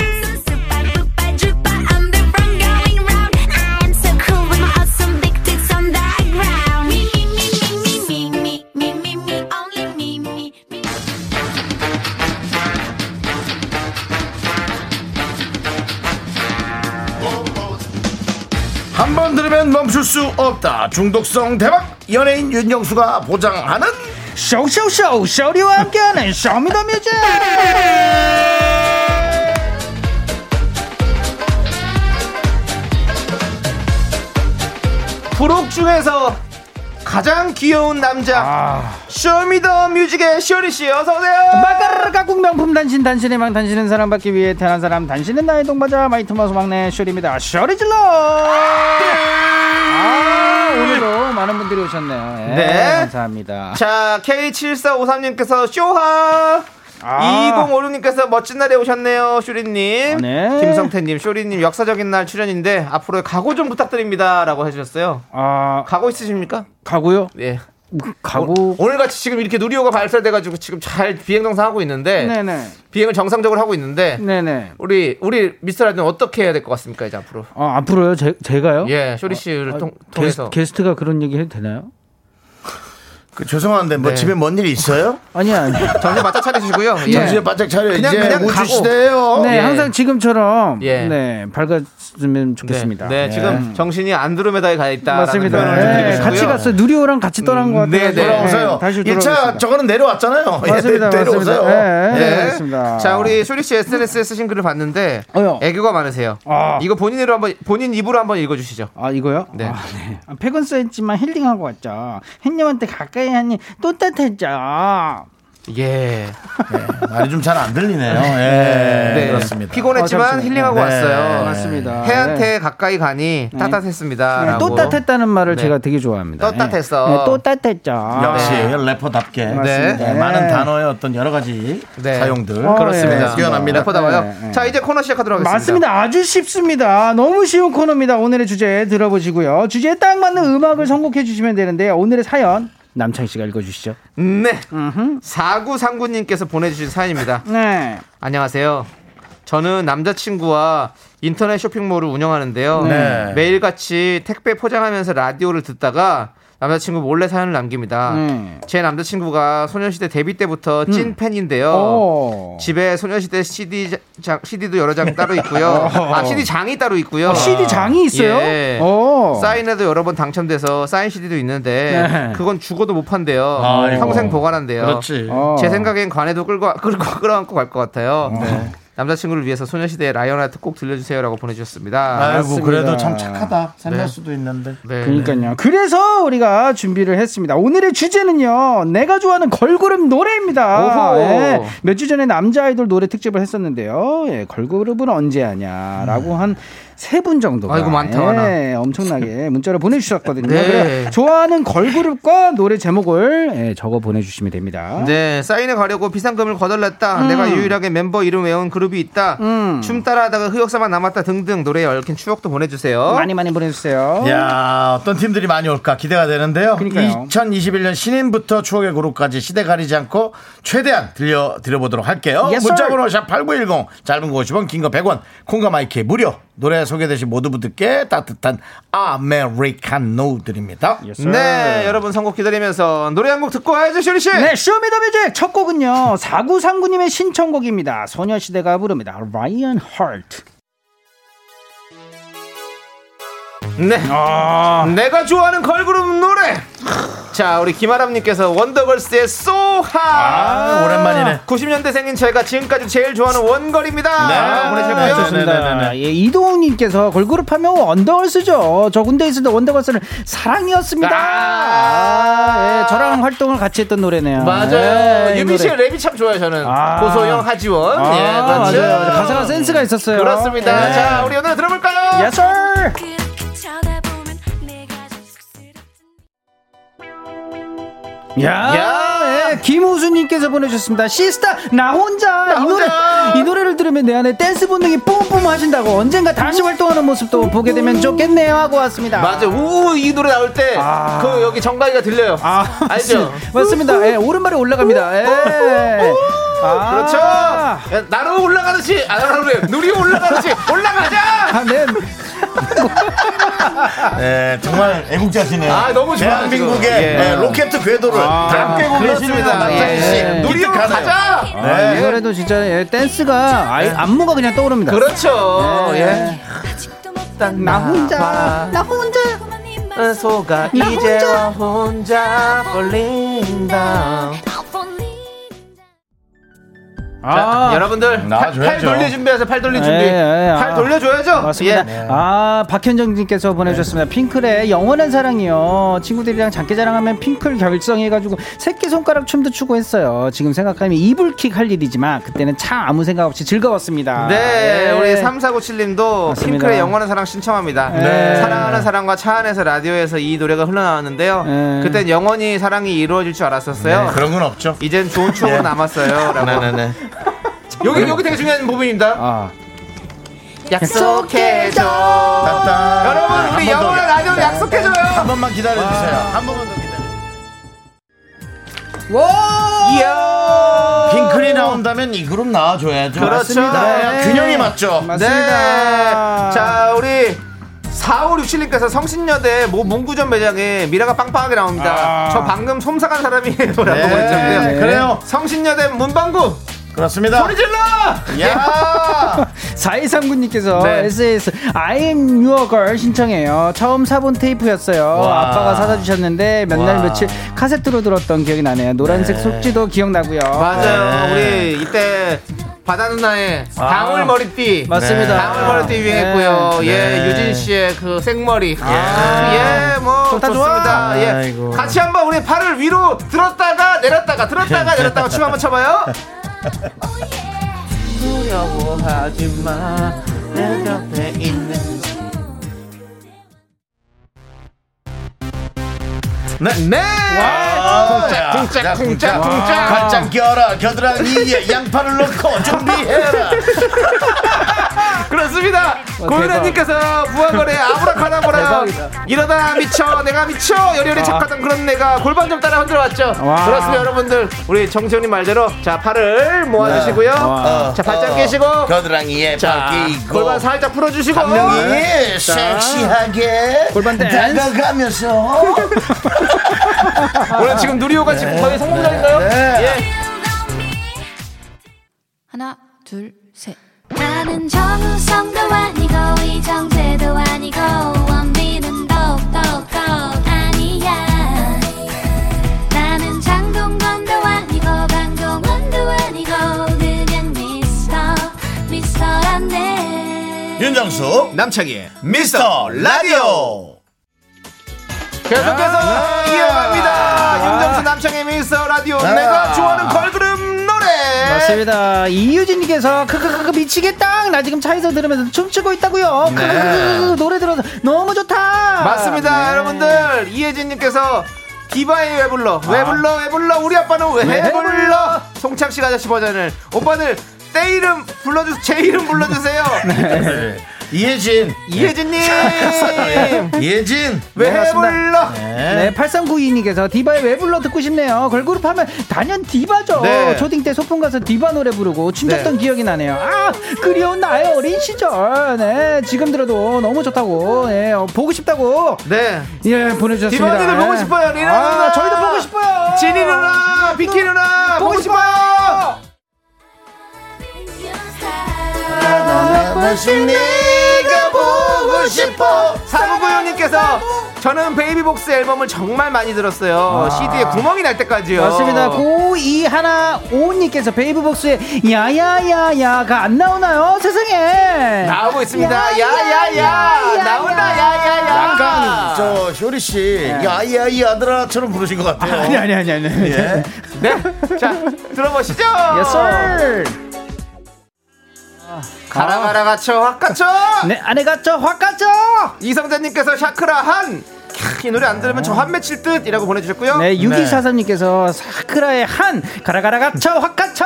수 없다. 중독성 대박. 연예인 윤정수가 보장하는 쇼쇼쇼. 쇼리와 함께하는 쇼미더뮤직 부록 중에서 가장 귀여운 남자. 쇼미더 뮤직의 쇼리씨 어서오세요. 마카르 가국 명품 단신 단신의 망 단신은 사랑받기 위해 태어난 사람 단신은 나의 동반자. 마이트마스 막내 쇼리입니다. 쇼리 질러! 아 오늘도 많은 분들이 오셨네요 예, 네. 감사합니다 자 K7453님께서 쇼하 아. 2056님께서 멋진 날에 오셨네요 쇼리님 네. 김성태님 쇼리님 역사적인 날 출연인데 앞으로의 각오 좀 부탁드립니다 라고 해주셨어요 아 각오 있으십니까? 가고요 예 가고 오늘 같이 지금 이렇게 누리호가 발사돼가지고 지금 잘 비행 정상 하고 있는데 네네. 비행을 정상적으로 하고 있는데 네네. 우리 우리 미스터 라디오는 어떻게 해야 될 것 같습니까 이제 앞으로? 아 앞으로요? 제, 제가요? 예 쇼리 씨를 아, 통, 게스, 통해서. 게스트가 그런 얘기 해도 되나요 그, 죄송한데 뭐 네. 집에 뭔 일이 있어요? 아니야 정신 바짝 차리시고요 예. 정신을 바짝 차려 그냥- 이제 그냥 우주 가고. 시대예요 네, 예. 항상 지금처럼 예. 네 밝았으면 좋겠습니다. 네, 네, 예. 지금 정신이 안드로메다에 가 있다. 맞습니다. 네, 같이 갔어요. 누리호랑 같이 떠난 것 같아요. 네, 네. 돌아오세요 다시 1차 돌아오겠습니다. 저거는 내려왔잖아요 예, 맞습니다, 내려오세요 맞습니다. 예, 네. 그렇습니다. 자, 우리 쇼리 씨 SNS에 쓰신 글을 봤는데 어요. 애교가 많으세요. 아. 이거 본인으로 한번 본인 입으로 한번 읽어 주시죠. 아 이거요? 네. 아, 네. 아, 팩은 써있지만 힐링하고 왔죠. 햇님한테 가까이 하니 또 따뜻했죠. 예. 말이 좀 잘 안 들리네요 예 네. 그렇습니다 피곤했지만 어. 힐링하고 네. 왔어요. 맞습니다. 해한테 가까이 가니 네. 따뜻했습니다. 네, 또 따뜻했다는 말을 네. 제가 되게 좋아합니다. 또 따뜻했어. 네, 또 따뜻했죠. 역시 네. 래퍼답게. 네, 많은 단어의 어떤 여러 가지 네. 사용들 어, 그렇습니다. 네, 뛰어납니다 래퍼다워요. 네, 네. 자, 이제 코너 시작하도록 하겠습니다. 맞습니다. 아주 쉽습니다. 너무 쉬운 코너입니다. 오늘의 주제 들어보시고요. 주제에 딱 맞는 음악을 선곡해 주시면 되는데요. 오늘의 사연 남창희 씨가 읽어주시죠. 네. 사구상구님께서 보내주신 사연입니다. 네. 안녕하세요. 저는 남자친구와 인터넷 쇼핑몰을 운영하는데요. 네. 매일같이 택배 포장하면서 라디오를 듣다가 남자친구 몰래 사연을 남깁니다. 네. 제 남자친구가 소녀시대 데뷔 때부터 찐 팬인데요. 오. 집에 소녀시대 CD 장, CD도 여러 장 따로 있고요. 아, CD 장이 따로 있고요. 어, CD 장이 있어요? 예. 오. 사인회도 여러 번 당첨돼서 사인 CD도 있는데 네. 그건 죽어도 못 판대요. 아이고. 평생 보관한대요. 그렇지 어. 제 생각엔 관에도 끌고 끌고 끌어안고 갈 것 같아요. 네. 남자친구를 위해서 소녀시대 Lion Heart 꼭 들려주세요라고 보내주셨습니다. 아이고 맞습니다. 그래도 참 착하다 살릴 네. 수도 있는데 네. 그러니까요. 그래서 우리가 준비를 했습니다. 오늘의 주제는요. 내가 좋아하는 걸그룹 노래입니다. 오호. 몇주 전에 남자 아이돌 노래 특집을 했었는데요. 예, 걸그룹은 언제 하냐라고 한세분 정도가 아이고, 많다. 예, 엄청나게 문자를 보내주셨거든요. 네. 그래, 좋아하는 걸그룹과 노래 제목을 예, 적어 보내주시면 됩니다. 네, 사인회 가려고 비상금을 거덜냈다. 내가 유일하게 멤버 이름 외운 그룹 이 있다. 음. 춤 따라하다가 흑역사만 남았다 등등 노래에 얽힌 추억도 보내주세요. 많이 많이 보내주세요. 야 어떤 팀들이 많이 올까 기대가 되는데요 그러니까요. 2021년 신인부터 추억의 그룹까지 시대 가리지 않고 최대한 들려 드려보도록 할게요 Yes, sir. 문자번호 샵 8910 짧은 거 50원 긴 거 100원 콩과 마이크 무료 노래 소개되신 모두 분들께 따뜻한 아메리카노 드립니다 네, 여러분 선곡 기다리면서 노래 한 곡 듣고 와야죠, 쇼리 씨. 네, Show Me the Music 첫 곡은요. 사구삼구님의 신청곡입니다. 소녀시대가 부릅니다. Lion Heart. 네. 내가 좋아하는 걸그룹 노래. 자, 우리 김아람님께서 원더걸스의 So Hot. 아, 오랜만이네 90년대생인 제가 지금까지 제일 좋아하는 원걸입니다. 네, 라고 보내셨고요. 네, 좋습니다. 네네네네. 예, 이동훈님께서 걸그룹 하면 원더걸스죠. 저 군대 있을 때 원더걸스는 사랑이었습니다. 아, 예, 저랑 활동을 같이 했던 노래네요. 맞아요. 예, 이 유미 씨의. 랩이 참 좋아요, 저는. 아. 고소영, 하지원. 아, 예, 그렇죠. 맞아요. 가사가 센스가 있었어요. 그렇습니다. 예. 자, 우리 오늘 들어볼까요? Yes, sir. 야, 야. 예, 네, 김우수님께서 보내주셨습니다. 시스타 나 혼자 이 노래 이 노래를 들으면 내 안에 댄스 본능이 뿜뿜 하신다고 언젠가 다시 활동하는 모습도 보게 되면 좋겠네요 하고 왔습니다. 맞아. 우, 이 노래 나올 때, 아. 그, 여기 정가이가 들려요. 아, 알죠? 맞습니다. 예, 오른발이 올라갑니다. 예. 아. 그렇죠. 야, 나로 올라가듯이, 아, 나로 그래. 누리 올라가듯이, 올라가자! 아, 네. 네, 정말 애국자시네요. 아, 너무 좋아요, 대한민국의. 예. 네, 로켓 궤도를 다. 남창희 씨. 예. 누리로 기특하네요. 가자! 아, 이 노래도 진짜 예, 댄스가 아예 안무가 그냥 떠오릅니다. 그렇죠. 예. 나 혼자, 나 혼자. 소가 나 이제 혼자. 혼자 걸린다. 자, 아, 여러분들 팔. 팔 돌릴 준비하세요. 팔 돌릴 준비. 예, 예, 팔 아. 돌려줘야죠. 맞습니다. 예. 아, 박현정님께서 보내주셨습니다. 핑클의 영원한 사랑이요. 친구들이랑 장기 자랑하면 핑클 결성해가지고 새끼 손가락 춤도 추고 했어요. 지금 생각하면 이불킥 할 일이지만 그때는 참 아무 생각 없이 즐거웠습니다. 네, 예. 우리 3497님도 맞습니다. 핑클의 영원한 사랑 신청합니다. 네. 사랑하는 사람과 차 안에서 라디오에서 이 노래가 흘러나왔는데요. 네. 그땐 영원히 사랑이 이루어질 줄 알았었어요. 네, 그런 건 없죠. 이젠 좋은 추억으로 남았어요. 라고. 네네네. 여기 여기 되게 중요한 부분입니다. 아, 약속해줘. 따따. 여러분 우리. 영원한 라디오 한 약속해줘요. 번만 기다려주세요. 한 번만 더 기다려. 이야. 핑클이 나온다면 이 그룹 나와줘야죠. 그렇죠. 네, 균형이 맞죠. 맞습니다. 네. 자, 우리 4567님께서 성신여대 모 문구점 매장에 미라가 빵빵하게 나옵니다. 아. 저 방금 솜사간 사람이에요. 라고 네, 보내주셨고요. 네. 그래요. 성신여대 문방구 그렇습니다. 소리 질러! 야! 4239님께서 네. SS I'm Your Girl 신청해요. 처음 사본 테이프였어요. 와. 아빠가 사다 주셨는데 몇날 와. 며칠 카세트로 들었던 기억이 나네요. 노란색 네. 속지도 기억나고요. 맞아요. 네. 우리 이때 바다 누나의 아. 방울 머리띠. 맞습니다. 방울 머리띠 유행했고요. 네. 예, 네. 유진 씨의 그 생머리. 아. 예, 뭐 좋다, 좋습니다. 좋아. 예, 아이고. 같이 한번 우리 팔을 위로 들었다가 내렸다가 들었다가 내렸다가 춤 한번 춰봐요. 두려워하지 마. 내 곁에 있는. 네. 네. 쿵짝, 자, 쿵짝, 쿵짝. 가짝 껴라. 겨드랑이에 양팔을 넣고 준비해라. 그렇습니다. 고윤아님께서 부하거래 아브라카다브라 대박이다. 이러다 미쳐 내가 미쳐 여리여리 착하던 그런 내가 골반 좀 따라 흔들어 왔죠. 와. 그렇습니다, 여러분들. 우리 정지현님 말대로 자 팔을 모아주시고요. 와. 자 발짝 끼시고 겨드랑이에 자 끼고 골반 살짝 풀어주시고 한 명이 섹시하게 골반 댄스. 다가가면서 오늘 지금 누리호가 지금 거의 성공적인가요? 네. 예. 하나, 둘, 셋. 나는 정우성도 아니고 이정재도 아니고 원빈은 더욱더 아니야 나는 장동건도 아니고 강동원도 아니고 그냥 미스터 미스터란데 윤정수 남창희 미스터 라디오 계속해서 이어갑니다. 윤정수 남창희 미스터 라디오 아. 내가 좋아하는 걸그룹 노래. 맞습니다. 이유진님께서 크크크크 미치겠다. 나 지금 차에서 들으면서 춤추고 있다고요. 크크크크 노래 들어서 너무 좋다. 맞습니다, 네. 여러분들. 이혜진님께서 디바의 왜 불러? 왜 불러? 왜 불러? 우리 아빠는 왜, 왜 불러? 송창식 아저씨 버전을 오빠들 때 이름 불러주 제 이름 불러주세요. 네. 이혜진 이혜진님 이혜진 왜 네. 불러? 네, 8392님께서 디바의 왜 불러 듣고 싶네요. 걸그룹 하면 단연 디바죠. 네. 초딩 때 소풍 가서 디바 노래 부르고 춤췄던 기억이 나네요. 아, 그리운 나의 어린 시절. 네, 지금 들어도 너무 좋다고. 네, 어, 보고 싶다고. 네. 예, 보내주셨습니다. 디바님들 보고 싶어요. 리나 아, 누나. 저희도 보고 싶어요. 지니 누나, 비키 누나 보고, 보고 싶어요. 무슨 네가 보고 싶어 사무구형님께서 저는 베이비복스 앨범을 정말 많이 들었어요. CD에 구멍이 날 때까지요. 맞습니다. 고이 하나 오님께서 베이브복스의 야야야야가 안 나오나요? 세상에. 나오고 있습니다. 야야야 나온다 야야야. 약간 저 쇼리 씨 야이야 이 아들아처럼 부르신 것 같아요 아니 아니 아니 아니. 예. 네, 자 들어보시죠. Yes, sir. 가라 가라 갇혀 확 갇혀. 네, 안에 갔죠? 확 갔죠? 이성재님께서 샤크라 한 이 노래 안 들으면 저 한 맺힐 듯이라고 보내주셨고요. 네, 6243님께서 샤크라의 한 가라가라 갇혀 확 갇혀.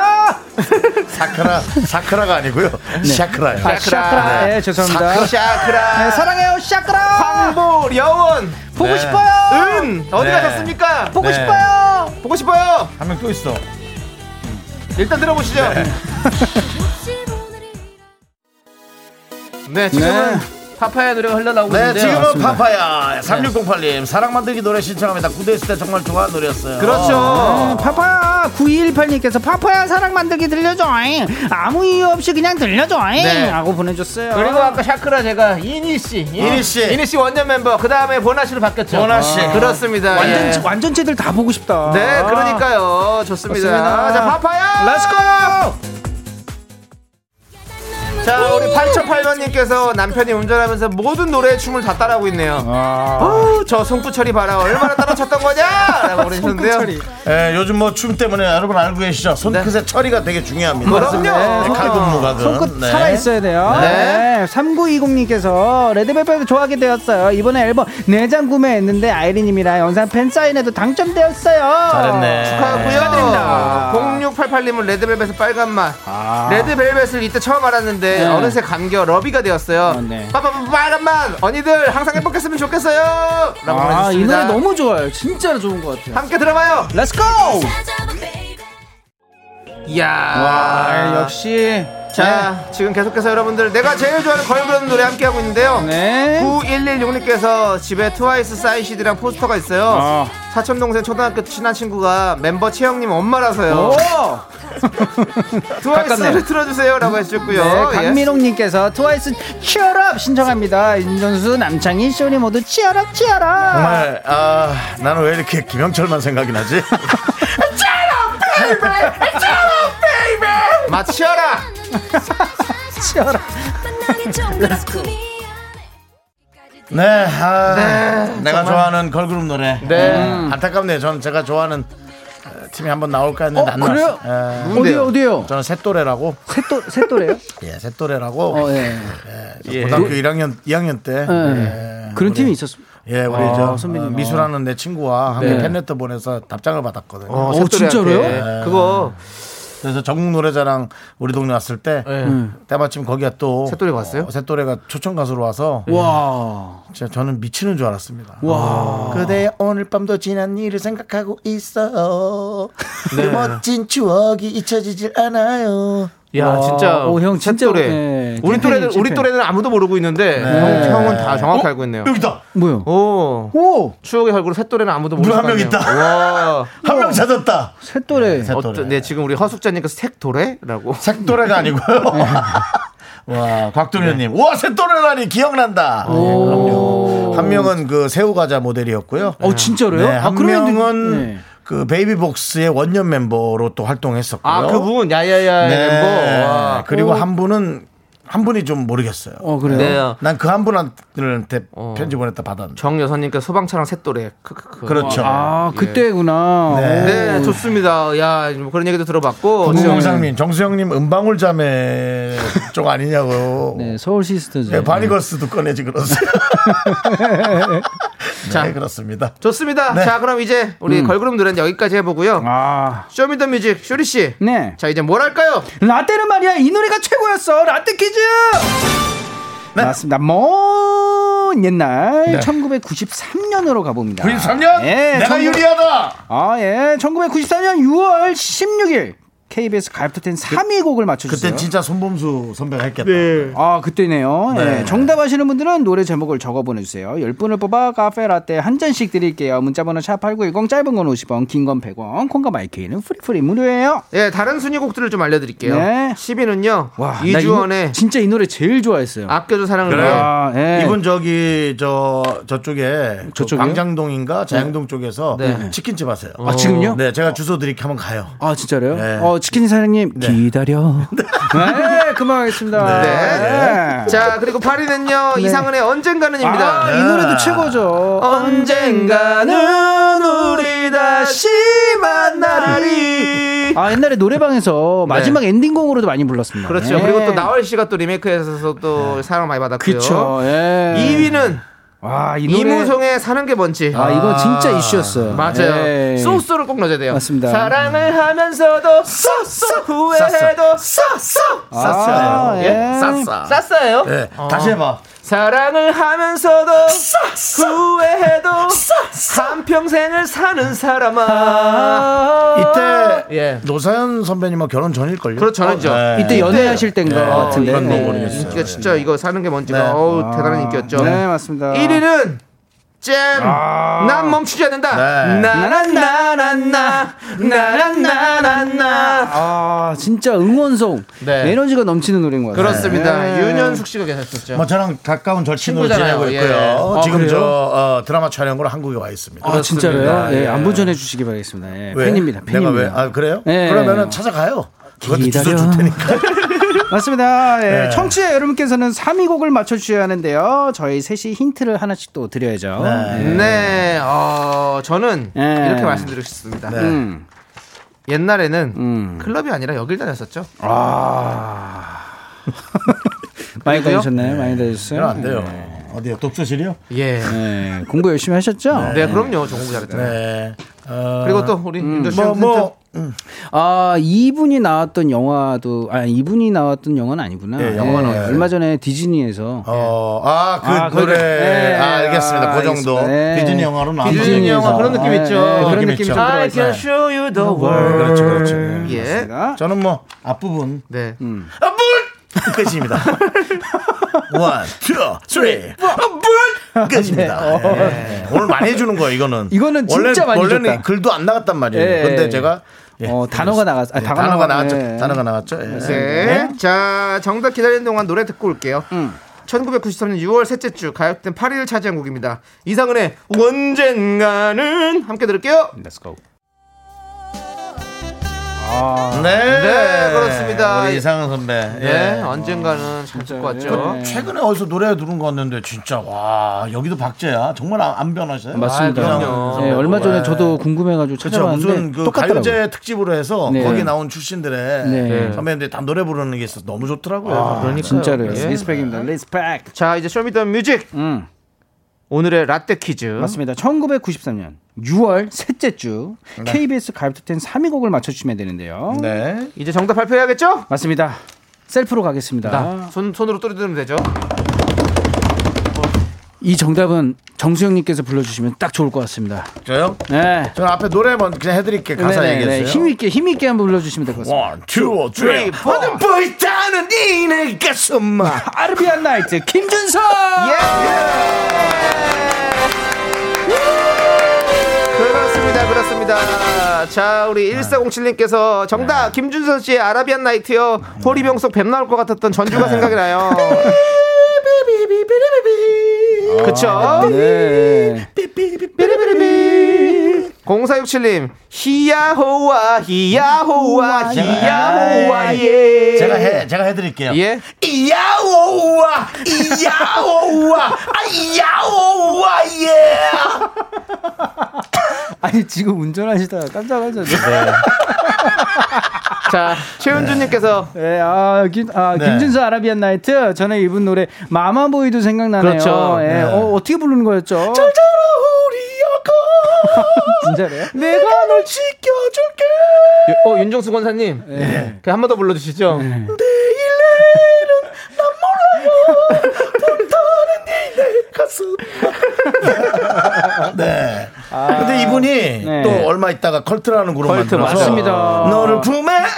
사크라 사크라가 아니고요. 샤크라요. 아, 샤크라. 네, 죄송합니다. 샤크라. 네, 사랑해요, 샤크라. 황보 려원 보고 네. 싶어요. 은 어디 네. 가셨습니까? 보고 네. 싶어요. 보고 싶어요. 한 명 또 있어. 일단 들어보시죠. 네, 지금은 파파야 노래가 흘러나오고 네, 있는데요. 지금은 맞습니다. 파파야 3608님 사랑 만들기 노래 신청합니다. 구대 있을 때 정말 좋아하는 노래였어요. 그렇죠. 파파야 9218님께서 파파야 사랑 만들기 들려줘 아무 이유 없이 그냥 들려줘 네. 하고 보내줬어요 그리고 아까 샤크라 제가 이니 씨, 이니 씨. 이니 씨 원년 멤버. 그 다음에 보나 씨로 바뀌었죠. 보나 씨. 아, 그렇습니다. 완전, 예. 완전체들 다 보고 싶다 네, 그러니까요. 좋습니다. 좋습니다. 자, 파파야. Let's go 자, 우리 8008번님께서 남편이 운전하면서 모든 노래에 춤을 다 따라하고 있네요. 어우, 저 손끝 처리 봐라. 얼마나 따라 췄던 거냐? 라고 보내주셨는데요. 예, 요즘 뭐 춤 때문에 여러분 알고 계시죠? 손끝의 처리가 되게 중요합니다. 그럼요. 네, 칼군무거든. 손끝 네. 살아있어야 돼요. 네. 네. 3920님께서 레드벨벳을 좋아하게 되었어요. 이번에 앨범 4장 구매했는데 아이린님이랑 영상 팬사인회도 당첨되었어요. 잘했네. 축하하고요. 축하드립니다. 0688님은 레드벨벳의 빨간 맛. 레드벨벳을 이때 처음 알았는데 네. 어느새 감겨 러비가 되었어요. 어, 네. 빠빠빠 빨간 맛. 언니들 항상 행복했으면 좋겠어요. 라고 아, 이. 노래 너무 좋아요. 진짜로 좋은 것 같아요. 함께 들어봐요. Let's go! 이야. 아, 역시. 자, 지금 계속해서 여러분들 내가 제일 좋아하는 걸그룹 노래 함께 하고 있는데요. 네. 9116님께서 집에 트와이스 사인 CD랑 포스터가 있어요. 어. 사촌 동생 초등학교 친한 친구가 멤버 채영님 엄마라서요. 오! 트와이스를 가깝네요. 틀어주세요 라고 해주셨고요. 네, 예. 강민홍님께서 트와이스 치얼업 신청합니다. 윤정수, 남창희, 쇼리 모두 치얼업, 치얼업! 정말 아 나는 왜 이렇게 김영철만 생각이 나지? 마치어라. 치얼업. 네, 아, 내가 좋아하는 걸그룹 노래. 네. 음, 안타깝네요. 저는 제가 좋아하는 어, 팀이 한번 나올까 했는데 어, 안 그래요? 나왔어요. 예. 어디요? 어디요? 저는 셋또래라고. 셋도, 셋도래요? 예, 셋또래라고. 어, 예. 저 고등학교 1학년 2학년 때. 예. 예, 그런 우리- 팀이 있었습니다. 예, 우리 아, 저 선배님. 어, 미수라는 내 친구와 함께 네. 팬레터 보내서 답장을 받았거든요. 어, 오, 진짜로요? 셋돌이한테. 그거 그래서 전국 노래자랑 우리 동네 왔을 때 네. 때마침 거기가 또 셋돌이가 왔어요? 어, 셋돌이가 초청 가수로 와서 와. 진짜 저는 미치는 줄 알았습니다. 와. 그대 오늘 밤도 지난 일을 생각하고 있어. 그 네. 멋진 추억이 잊혀지질 않아요. 야 와. 진짜 오, 형 진짜 셋돌이. 네, 우리 찐팬이, 또래는 우리 찐팬. 또래는 아무도 모르고 있는데 형, 형은 다 정확히 알고 있네요. 여기다 뭐요? 오 오! 추억의 얼굴 셋돌이는 아무도 모르고 한명 있다. 와 한 명 찾았다. 셋도래. 셋도래. 어떤 네 지금 우리 허숙자님께서 색도래라고 색도래가 아니고요. 와, 곽동현 님. 와, 색도래라니 기억난다. 네, 그럼요. 한 명은 그 새우 과자 모델이었고요. 어, 진짜로요? 네, 한 그러면 명은 네. 그 베이비복스의 원년 멤버로 또 활동했었고요. 아 그분 야야야 네. 멤버 와. 그리고 한 분은 한 분이 좀 모르겠어요. 어, 그래요? 네. 난그 한 분한테 어. 편지 보냈다 받았는데. 정여선님께 소방차랑 크크크. 그렇죠. 아, 그때구나. 네. 네 좋습니다. 야뭐 그런 얘기도 들어봤고 공공상님, 정수영님 은방울 자매 쪽 아니냐고. 네, 서울 시스터즈. 네, 바니걸스도 꺼내지 그러세요. 자. 네, 그렇습니다. 좋습니다. 네. 자 그럼 이제 우리 걸그룹 노래는 여기까지 해보고요. 아. Show Me The Music 쇼리 씨. 네. 자 이제 뭘 할까요? 라떼는 말이야 이 노래가 최고였어 라떼 퀴즈 네. 맞습니다 먼 옛날 1993년으로 가봅니다 93년? 예, 내가 19 유리하다! 아 예 1994년 6월 16일 KBS 가요톱텐 3위 곡을 맞춰주세요 그땐 진짜 손범수 선배가 했겠다. 아 그때네요 네. 예, 정답 아시는 분들은 노래 제목을 적어 보내주세요 10분을 뽑아 카페 라떼 한 잔씩 드릴게요 문자번호 샵8910 짧은 건 50원 긴 건 100원 콩과 마이크는 free free 무료예요 예 다른 순위 곡들을 좀 알려드릴게요. 네. 10위는요 와, 나 이주원의 진짜 이 노래 제일 좋아했어요 아껴둔 사랑을 그래요? 위해. 아, 예. 이분 저기 저 저쪽에 그 저쪽이요? 광장동인가 자양동 쪽에서 네. 치킨집 하세요. 아 지금요? 네, 제가 주소 드릴게 한번 가요. 아 진짜로요? 네. 어 치킨 사장님 기다려. 네, 그만하겠습니다. 네. 자 그리고 8위는요 이상은의 언젠가는입니다. 아, 이 노래도 최고죠. 언젠가는 우리 다시 만나리. 아 옛날에 노래방에서 마지막 엔딩곡으로도 많이 불렀습니다. 그렇죠. 네. 그리고 또 나얼 씨가 또 리메이크해서 또 사랑 많이 받았고요. 그쵸. 예. 2위는 와, 이 노래. 이무송의 사는 게 뭔지. 아, 이거 진짜 이슈였어요. 맞아요. 예. 소스를 꼭 넣어야 돼요. 맞습니다. 사랑을 하면서도 쏘쏘 후회해도 쏘쏘 아, 쌌어요. 예. 쌌어. 쌌어요. 네, 어. 다시 해봐. 사랑을 하면서도 후회해도 한 평생을 사는 사람아. 이때 예. 노사연 선배님은 결혼 전일걸요? 그렇죠, 전이죠. 네. 이때 연애하실 때인 것 네. 같은데. 네. 인기가 진짜 이거 사는 게 뭔지가 네. 어우 대단한 인기였죠. 네, 맞습니다. 1위는 잼. 난 멈추지 않는다. 네. 나나나나나 나나나나나. 아, 진짜 응원송. 네. 에너지가 넘치는 노래인 것 같아요. 그렇습니다. 네. 윤현숙 씨가 계셨었죠. 뭐 저랑 가까운 절친으로 친구잖아요. 지내고 예. 있고요. 아, 지금 그래요? 저 어, 드라마 촬영으로 한국에 와 있습니다. 아, 진짜로요? 예, 예. 안부 전해 주시기 바라겠습니다. 예, 왜? 팬입니다. 내가 팬입니다. 왜? 아 그래요? 예. 그러면은 찾아가요. 그것도 주소 기다려. 줄 테니까. 맞습니다. 예, 네. 청취자 여러분께서는 3위 곡을 맞춰주셔야 하는데요. 저희 셋이 힌트를 하나씩 또 드려야죠. 네. 네, 어, 저는 예. 이렇게 말씀드리고 싶습니다. 네. 음. 옛날에는 음. 클럽이 아니라 여길 다녔었죠. 아. 많이? 다니셨나요? 많이 다니셨어요? 그럼 안 돼요. 어디요? 독서실이요? 예. 네, 공부 열심히 하셨죠? 네, 그럼요. 저 공부 잘했잖아요. 네. 어, 그리고 또 우리 윤도 씨 뭐. 뭐, 음, 아, 이분이 나왔던 영화도, 아, 이분이 나왔던 영화는 아니구나. 예, 영화는 예. 얼마 전에 디즈니에서. 어, 아, 그 아, 노래. 거기- 네, 아, 알겠습니다. 아, 그 정도. 알겠습니다. 네. 디즈니 영화로 나온 디즈니. 영화 그런 느낌 예, 있죠. 예, 그런 느낌 있죠. I can show you the world. 그렇죠, 그렇죠. 예. 맞습니다. 저는 뭐, 앞부분. 네. 음. 아, 물! 끝입니다. one, two, three, 아, 물! 끝입니다. 예. 오늘 많이 해주는 거예요, 이거는. 이거는 원래, 진짜 많이 원래는 줬다. 글도 안 나갔단 말이에요. 예. 근데 제가. 예, 어, 단어가 나갔- 아, 예, 단어가 나갔죠. 예. 단어가 나갔죠. 예. 네. 자, 정답 기다리는 동안 노래 듣고 올게요. 음. 1993년 6월 셋째 주 가요톱 8위를 차지한 곡입니다. 이상은의 언젠가는 함께 들을게요. Let's go. 네. 네, 그렇습니다. 우리 이상은 선배. 네, 예. 언젠가는 잘 듣고 왔죠. 네. 최근에 어디서 노래 들은 거 같는데 진짜 와 여기도 박제야 정말 안, 안 변하셔요? 맞습니다. 아. 예, 얼마 전에 네. 저도 궁금해가지고 그렇죠 찾아봤는데 무슨 그 똑같더라고요. 가요제 특집으로 해서 네. 거기 나온 출신들의 네. 선배님들이 다 노래 부르는 게 있어서 너무 좋더라고요. 아, 그러니까요. 진짜로요. 예. respect입니다. respect. 자, 이제 Show Me The Music 음. 오늘의 라떼 퀴즈. 맞습니다. 1993년 6월 셋째 주 KBS 가요톱10 3위 곡을 맞춰주시면 되는데요. 네. 이제 정답 발표해야겠죠? 맞습니다. 셀프로 가겠습니다. 나, 손, 손으로 뚜리두면 되죠. 이 정답은 정수영님께서 불러주시면 딱 좋을 것 같습니다. 저요? 네. 저는 앞에 노래 먼저 그냥 해드릴게 가사 네네네. 얘기했어요. 힘있게, 힘있게 한번 불러주시면 될 것 같습니다. One, two, three, four. 어느 보이타는 이내 가슴 아르비안 나이트 김준서! 그렇습니다, 그렇습니다. 자, 우리 1407님께서 정답 김준선 씨의 아라비안 나이트요. 호리병 속뱀 나올 것 같았던 전주가 생각이 나요. 그쵸? 네. 0467님 히야호와 히야호와 히야호와 예. 제가 해 제가 해드릴게요. 예? 이야오와 이야오와 아, 이야오와 예. 아니, 지금 운전하시다가 깜짝 놀랐죠. 자, 최은주님께서 네, 아, 김, 아, 네. 김준서 아라비안 나이트. 전에 이분 노래 마마보이도 생각나네요. 그렇죠. 예, 네. 어, 어떻게 부르는 거였죠? 진짜래요? 내가 널 지켜줄게. 어 윤정수 권사님 네. 그 한 번 더 불러주시죠. 네. 근데 이분이 네. 또 얼마 있다가 컬트라는 그룹 컬트 만들어서 맞습니다. 너를 품에 안으면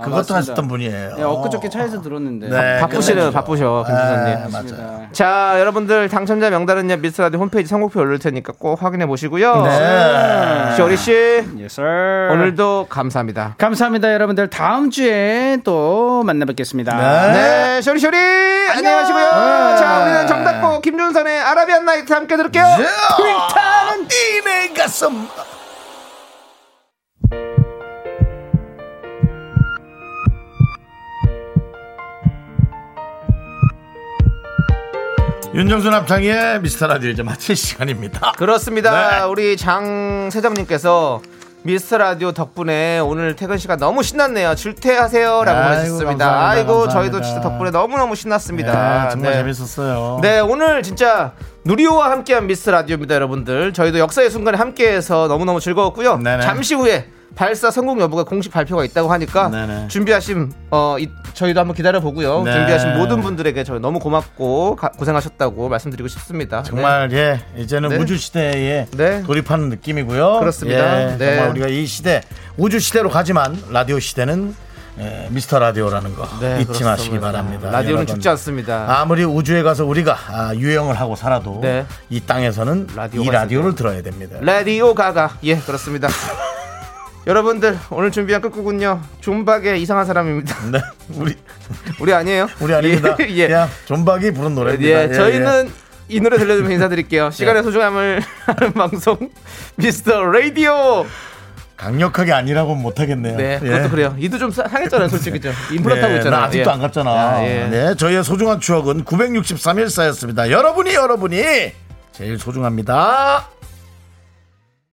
그것도 맞습니다. 하셨던 분이에요. 네, 엊그저께 차에서 들었는데. 네. 바쁘시네요, 바쁘셔 김준선님. 아, 맞아요. 자, 여러분들 당첨자 명단은요 미스라디 홈페이지 선곡표 올릴 테니까 꼭 확인해 보시고요. 네. 쇼리 씨 Yes, sir. 오늘도 감사합니다. 감사합니다, 여러분들. 다음 주에 또 만나 뵙겠습니다. 네. 네, 쇼리 쇼리 안녕히 가시고요. 자, 우리는 정답고 김준선의 아라비안 나이트 함께 들을게요. 불타는 이내 가슴. 윤정수 남창의 미스터 라디오 이제 마칠 시간입니다. 그렇습니다. 네. 우리 장 세정님께서 미스터 라디오 덕분에 오늘 퇴근 시간 너무 신났네요. 보내주셨습니다. 감사합니다. 아이고 감사합니다. 저희도 진짜 덕분에 너무 너무 신났습니다. 네, 정말 네. 재밌었어요. 네, 오늘 진짜 누리호와 함께한 미스 라디오입니다, 여러분들. 저희도 역사의 순간에 함께해서 너무너무 즐거웠고요. 네네. 잠시 후에 발사 성공 여부가 공식 발표가 있다고 하니까 네네. 준비하신 어 이- 저희도 한번 기다려 보고요. 네. 준비하신 모든 분들에게 저희 너무 고맙고 가- 고생하셨다고 말씀드리고 싶습니다. 정말 예 이제는 네. 우주 시대에 네. 돌입하는 느낌이고요. 그렇습니다. 예, 네. 정말 우리가 이 시대 우주 시대로 가지만 라디오 시대는 예, 미스터 라디오라는 거 네, 잊지 그렇습니다. 마시기 바랍니다. 라디오는 여러분. 죽지 않습니다. 아무리 우주에 가서 우리가 아, 유영을 하고 살아도 네. 이 땅에서는 라디오가 이 라디오를 들어야 됩니다. 라디오 가가 예 그렇습니다. 여러분들 오늘 준비한 끝곡은요 존박의 이상한 사람입니다. 네, 우리 우리 아니에요? 우리 아닙니다. 예, 예. 존박이 부른 노래입니다. 예, 예, 저희는 이 노래 들려주면 인사드릴게요. 시간의 예. 소중함을 하는 방송 미스터 라디오. 강력하게 아니라고는 못하겠네요. 네, 예. 그것도 그래요. 이도 좀 사- 상했잖아요, 솔직히 좀 하고 네, 있잖아요. 나 아직도 예. 안 갔잖아. 아, 예. 네, 저희의 소중한 추억은 963일 쌓였습니다. 여러분이 여러분이 제일 소중합니다.